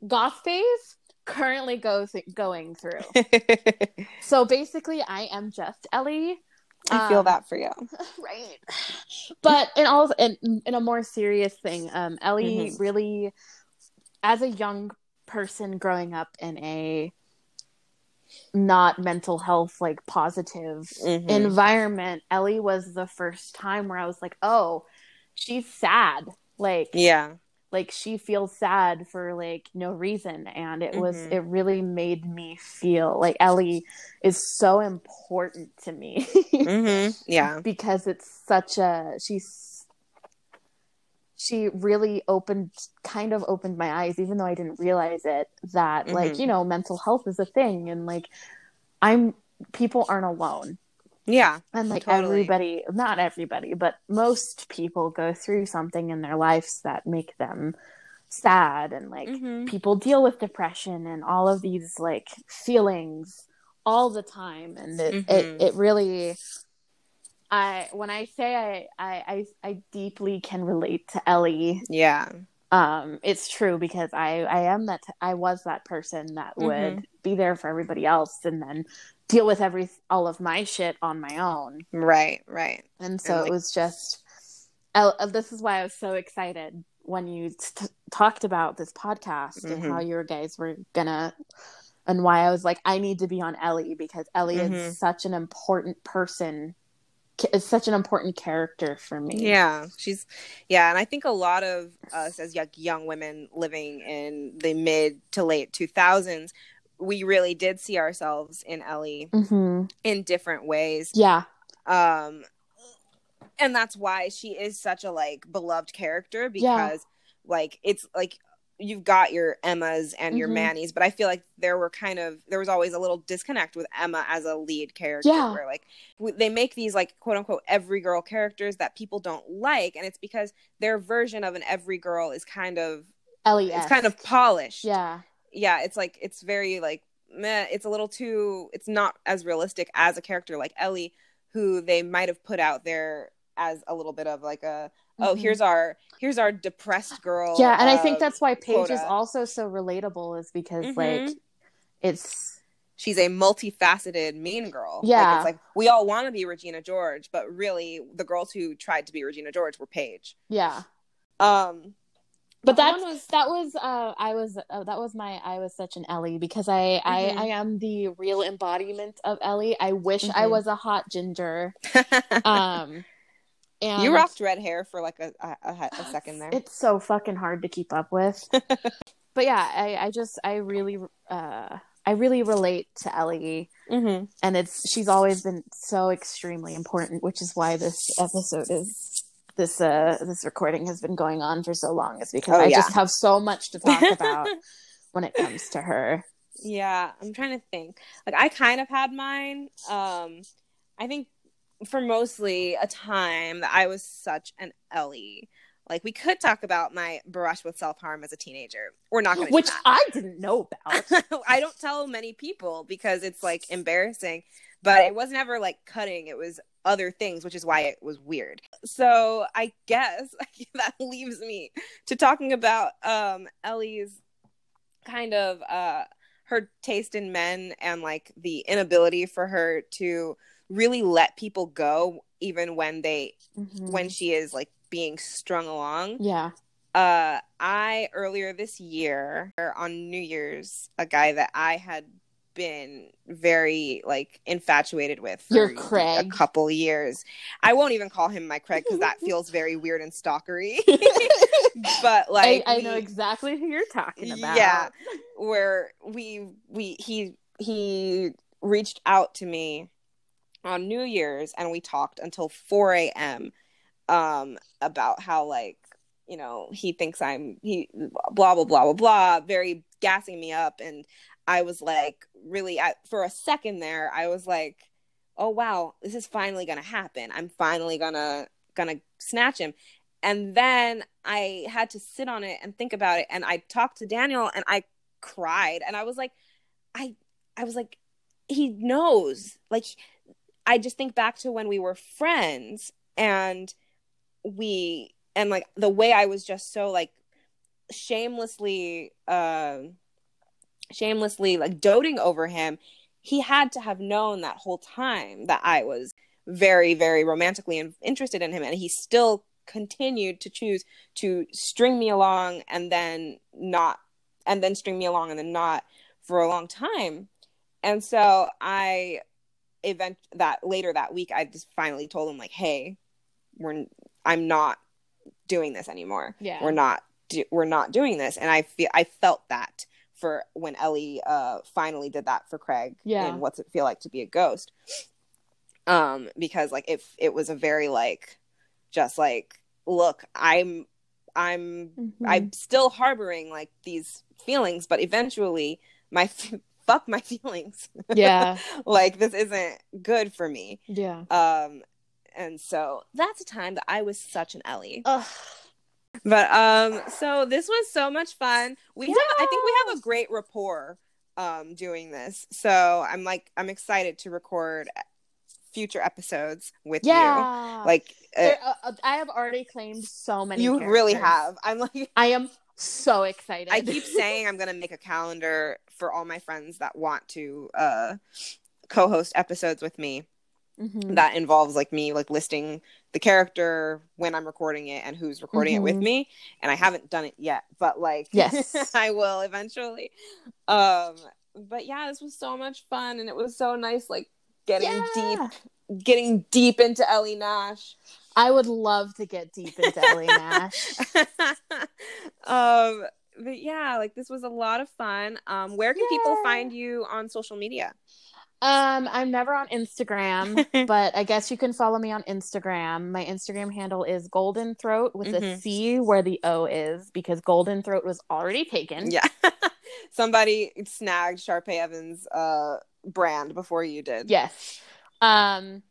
goth phase currently goes going through. (laughs) So basically, I am just Ellie. I feel Um, that for you. right but in all in, in a more serious thing um ellie Mhm. really as a young person growing up in a not mental health like positive Mhm. environment ellie was the first time where i was like oh she's sad like Yeah. like she feels sad for like no reason and it was Mhm. it really made me feel like ellie is so important to me (laughs) hmm Yeah. because it's such a she's she really opened kind of opened my eyes even though i didn't realize it that like Mhm. you know mental health is a thing and like i'm people aren't alone Yeah. and like Totally. everybody not everybody but most people go through something in their lives that make them sad and like Mhm. people deal with depression and all of these like feelings all the time and it, Mhm. it, it really i when i say I, I i i deeply can relate to ellie Yeah. um it's true because i i am that i was that person that would be there for everybody else and then deal with every all of my shit on my own Right. Right. and so And, like- it was just uh, uh, this is why i was so excited when you t- talked about this podcast and Mhm. how your guys were gonna and why i was like i need to be on ellie because ellie Mhm. is such an important person is such an important character for me Yeah, she's yeah, and I think a lot of us as young, young women living in the mid to late 2000s, we really did see ourselves in Ellie hmm in different ways. yeah Um and that's why she is such a like beloved character Yeah. because like it's like you've got your Emmas and your Mhm. Mannies, but I feel like there were kind of there was always a little disconnect with Emma as a lead character Yeah. where like w- they make these like quote unquote every girl characters that people don't like and it's because their version of an every girl is kind of ellie it's kind of polished. yeah Yeah, it's like it's very like meh, it's a little too it's not as realistic as a character like Ellie who they might have put out there as a little bit of like a oh Mhm. here's our here's our depressed girl. yeah and i think um, that's why paige is also so relatable is because Mhm. like it's she's a multifaceted mean girl. Like, Yeah. it's like we all want to be Regina George, but really the girls who tried to be Regina George were Paige. yeah Um, but that was that was uh i was uh, that was my i was such an ellie because i Mhm. i i am the real embodiment of ellie i wish i Mhm. was a hot ginger (laughs) um and you rocked red hair for like a, a, a, second there. it's so fucking hard to keep up with (laughs) but yeah i i just i really uh i really relate to ellie mm-hmm. and it's she's always been so extremely important which is why this episode is this uh this recording has been going on for so long is because Oh, i yeah. just have so much to talk (laughs) about when it comes to her Yeah, I'm trying to think. Like I kind of had mine. Um I think for mostly a time that I was such an Ellie. Like we could talk about my brush with self-harm as a teenager. We're not going to which i didn't know about (laughs) I don't tell many people because it's like embarrassing, but it was never like cutting. It was other things, which is why it was weird. So I guess (laughs) that leaves me to talking about um Ellie's kind of uh her taste in men and like the inability for her to really let people go even when they Mhm. when she is like being strung along. yeah. Uh I earlier this year on New Year's, a guy that I had been very like infatuated with for Your a couple years. I won't even call him my Craig because that (laughs) feels very weird and stalkery. (laughs) but like I, I know exactly who you're talking about. Yeah. where we we he he reached out to me on New Year's and we talked until 4 a.m. um about how like you know he thinks I'm he blah blah blah blah blah very gassing me up. And I was like really at, for a second there I was like oh wow this is finally gonna happen. I'm finally gonna gonna snatch him. And then I had to sit on it and think about it. And I talked to Daniel and I cried. And I was like I I was like he knows. Like I just think back to when we were friends and we and like the way I was just so like shamelessly um shamelessly like doting over him he had to have known that whole time that I was very very romantically in- interested in him. And he still continued to choose to string me along and then not and then string me along and then not for a long time. And so i event that later that week i just finally told him like hey we're i'm not doing this anymore Yeah. we're not do, we're not doing this and i feel i felt that for when ellie uh finally did that for craig Yeah. and what's it feel like to be a ghost um because like if it was a very like just like look i'm i'm Mhm. i'm still harboring like these feelings but eventually my (laughs) fuck my (laughs) feelings yeah. (laughs) like this isn't good for me Yeah. um and so that's a time that i was such an ellie Ugh. but um so this was so much fun we have i think we have a great rapport um doing this so i'm like i'm excited to record future episodes with Yeah. you like uh, There- uh, I have already claimed so many. you really have i'm like I am so excited. I keep (laughs) saying I'm gonna make a calendar for all my friends that want to uh, co-host episodes with me. Mhm. That involves like me like listing the character when I'm recording it and who's recording it with Mhm. me. And I haven't done it yet, but like Yes. (laughs) I will eventually. Um, but yeah, this was so much fun, and it was so nice like getting Yeah. deep, getting deep into Ellie Nash. I would love to get deep into Ellie (laughs) Nash. (laughs) um but yeah like this was a lot of fun um where can people find you on social media Um, I'm never on Instagram, (laughs) but I guess you can follow me on Instagram. My Instagram handle is Golden Throat with a Mhm. C where the O is because Golden Throat was already taken. yeah somebody snagged Sharpay Evans uh brand before you did Yes. Um,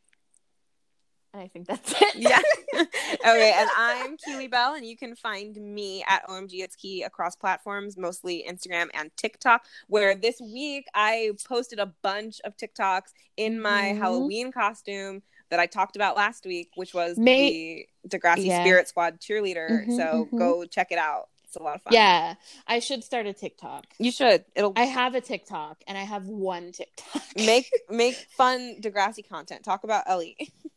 and I think that's it. yeah (laughs) okay and i'm keely bell and you can find me at omg it's key across platforms mostly instagram and tiktok where this week i posted a bunch of tiktoks in my Mhm. halloween costume that i talked about last week which was May- the degrassi Yeah. spirit squad cheerleader Mhm, so mhm. go check it out it's a lot of fun Yeah, I should start a TikTok. you should it'll I have a TikTok and I have one TikTok. make (laughs) make fun degrassi content talk about ellie (laughs)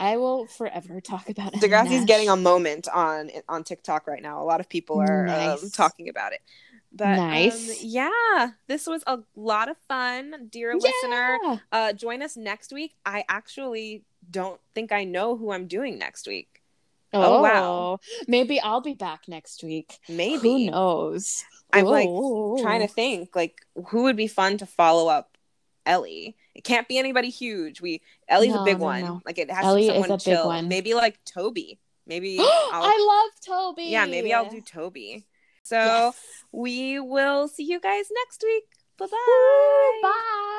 I will forever talk about Degrassi's Nash. getting a moment on on TikTok right now. A lot of people are um, talking about it. But um, Nice. yeah, this was a lot of fun, dear listener. Uh, join us next week. I actually don't think I know who I'm doing next week. Oh, Oh, wow. Maybe I'll be back next week. Maybe Who knows? I'm like trying to think like who would be fun to follow up Ellie. It can't be anybody huge. We Ellie's a big no, one. no. Like it has Ellie to be someone chill. one. Maybe like Toby. Maybe (gasps) I'll, love Toby. yeah, maybe I'll do Toby. So Yes. we will see you guys next week. Bye bye. Bye.